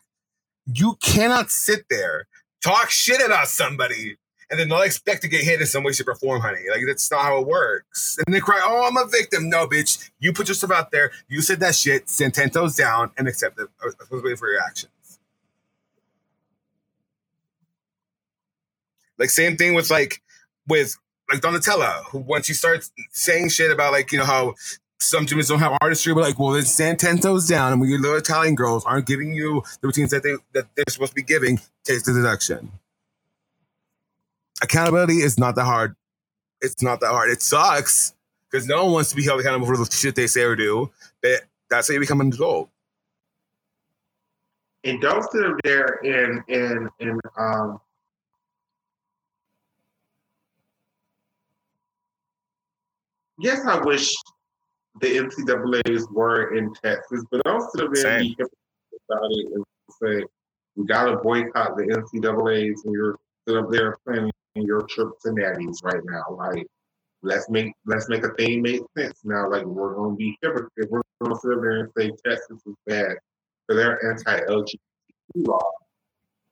you cannot sit there talk shit about somebody and then they'll expect to get hit in some way, shape, or form, honey. Like that's not how it works. And they cry, "Oh, I'm a victim." No, bitch. You put yourself out there. You said that shit. Ten down and accept it. To wait for your actions. Like same thing with like with like Donatella, who once you start saying shit about like you know how some gyms don't have artistry, but like, well, then stand ten toes down, and when your little Italian girls aren't giving you the routines that they that they're supposed to be giving, take the deduction. Accountability is not that hard. It's not that hard. It sucks because no one wants to be held accountable for the shit they say or do. But that's how you become an adult. And don't sit there and and and um yes, I wish the NCAA's were in Texas, but sit there and be about it and say we gotta boycott the NCAA's and you're sit up there planning your trip to Natty's right now. Like let's make let's make a thing make sense now. Like we're gonna be hypocrite. We're gonna sit up there and say Texas is bad for their anti-LGBT law.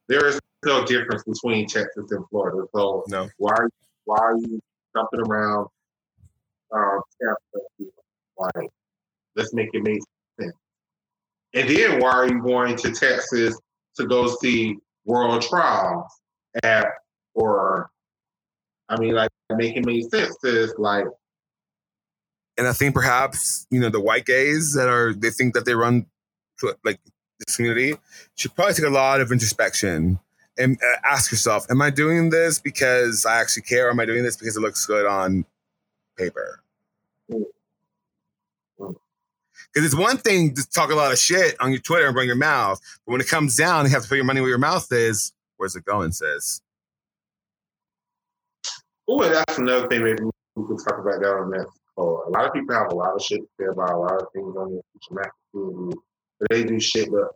There is no difference between Texas and Florida. So No. why are why are you jumping around? Um, Tampa? like let's make it make sense. And then why are you going to Texas to go see World Trials at or I mean like make it make sense is like And I think perhaps you know the white gays that are they think that they run to, like this community should probably take a lot of introspection and uh, ask yourself: Am I doing this because I actually care? Or am I doing this because it looks good on paper? Mm. Mm. Because it's one thing to talk a lot of shit on your Twitter and bring your mouth, but when it comes down, you have to put your money where your mouth is. Where's it going, sis? Oh, that's another thing maybe we could talk about that on in Mexico. A lot of people have a lot of shit to say about a lot of things on the Mexican community. But they do shit but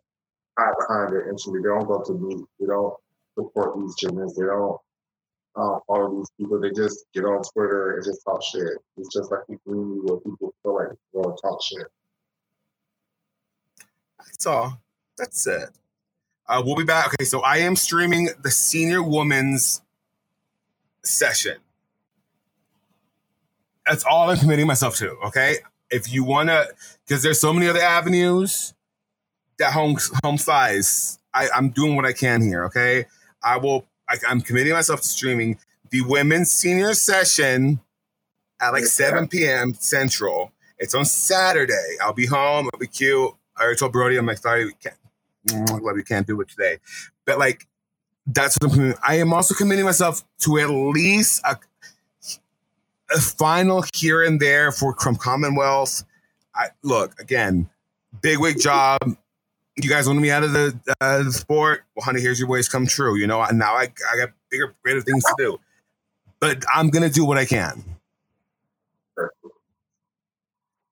hide behind their instrument. They don't go to meet. They don't support these gymnasts. They don't follow these people. They just get on Twitter and just talk shit. It's just like the community where people feel like they want to talk shit. That's all. That's it. Uh, we'll be back. Okay, so I am streaming the senior woman's session. That's all I'm committing myself to. Okay, if you want to, because there's so many other avenues that home home size. I, I'm doing what I can here. Okay, I will. I, I'm committing myself to streaming the women's senior session at like 7 p.m. Central. It's on Saturday. I'll be home. I'll be cute. I already told Brody, I'm like, sorry, we can't. I'm glad we can't do it today. But like, that's what I'm committing. I am also committing myself to at least a, a final here and there for from Commonwealth. I look again, big wig job. You guys want me out of the, uh, the sport? Well, honey, here's your ways come true. You know, now I, I got bigger, greater things to do. But I'm gonna do what I can.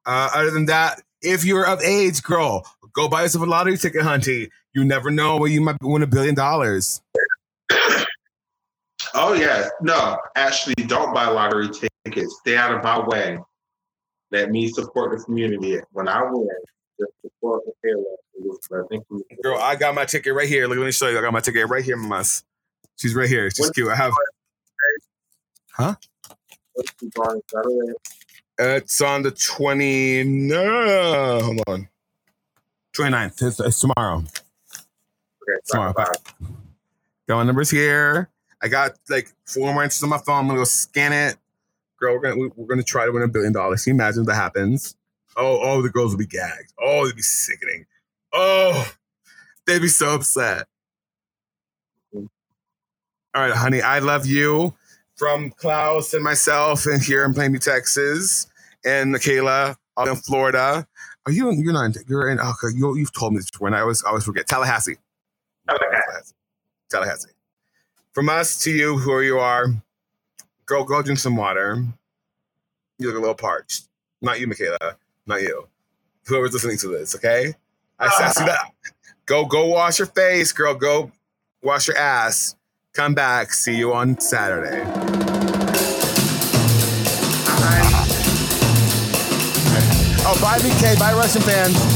Uh, other than that, if you're of age, girl, go buy yourself a lottery ticket, hunty. You never know where you might win a billion dollars. Oh yeah, no, actually, don't buy lottery tickets. Stay out of my way. Let me support the community. When I win, just support the Taylor. I think Girl, I got my ticket right here. Look, let me show you. I got my ticket right here, mamas. She's right here. She's cute. I have. Huh? What's the bar Saturday? It's on the 20. No, hold on. 29th. It's, it's tomorrow. Okay, Tomorrow. bye. Got my numbers here. I got like four more inches on my phone. I'm gonna go scan it. Girl, we're gonna we're gonna try to win a billion dollars. Can you imagine if that happens? Oh, oh, the girls will be gagged. Oh, they'd be sickening. Oh, they'd be so upset. All right, honey, I love you. From Klaus and myself, and here in Plainview, Texas, and Makayla out in Florida. Are you? You're not. in- You're in. Okay, you, you've told me this when I always I always forget. Tallahassee. Tallahassee. Tallahassee. From us to you, who you are, go go drink some water. You look a little parched. Not you, Makayla. Not you. Whoever's listening to this, okay? I, ah. I see that. Go go wash your face, girl. Go wash your ass. Come back. See you on Saturday. Oh, bye, BK. Bye, Russian fans.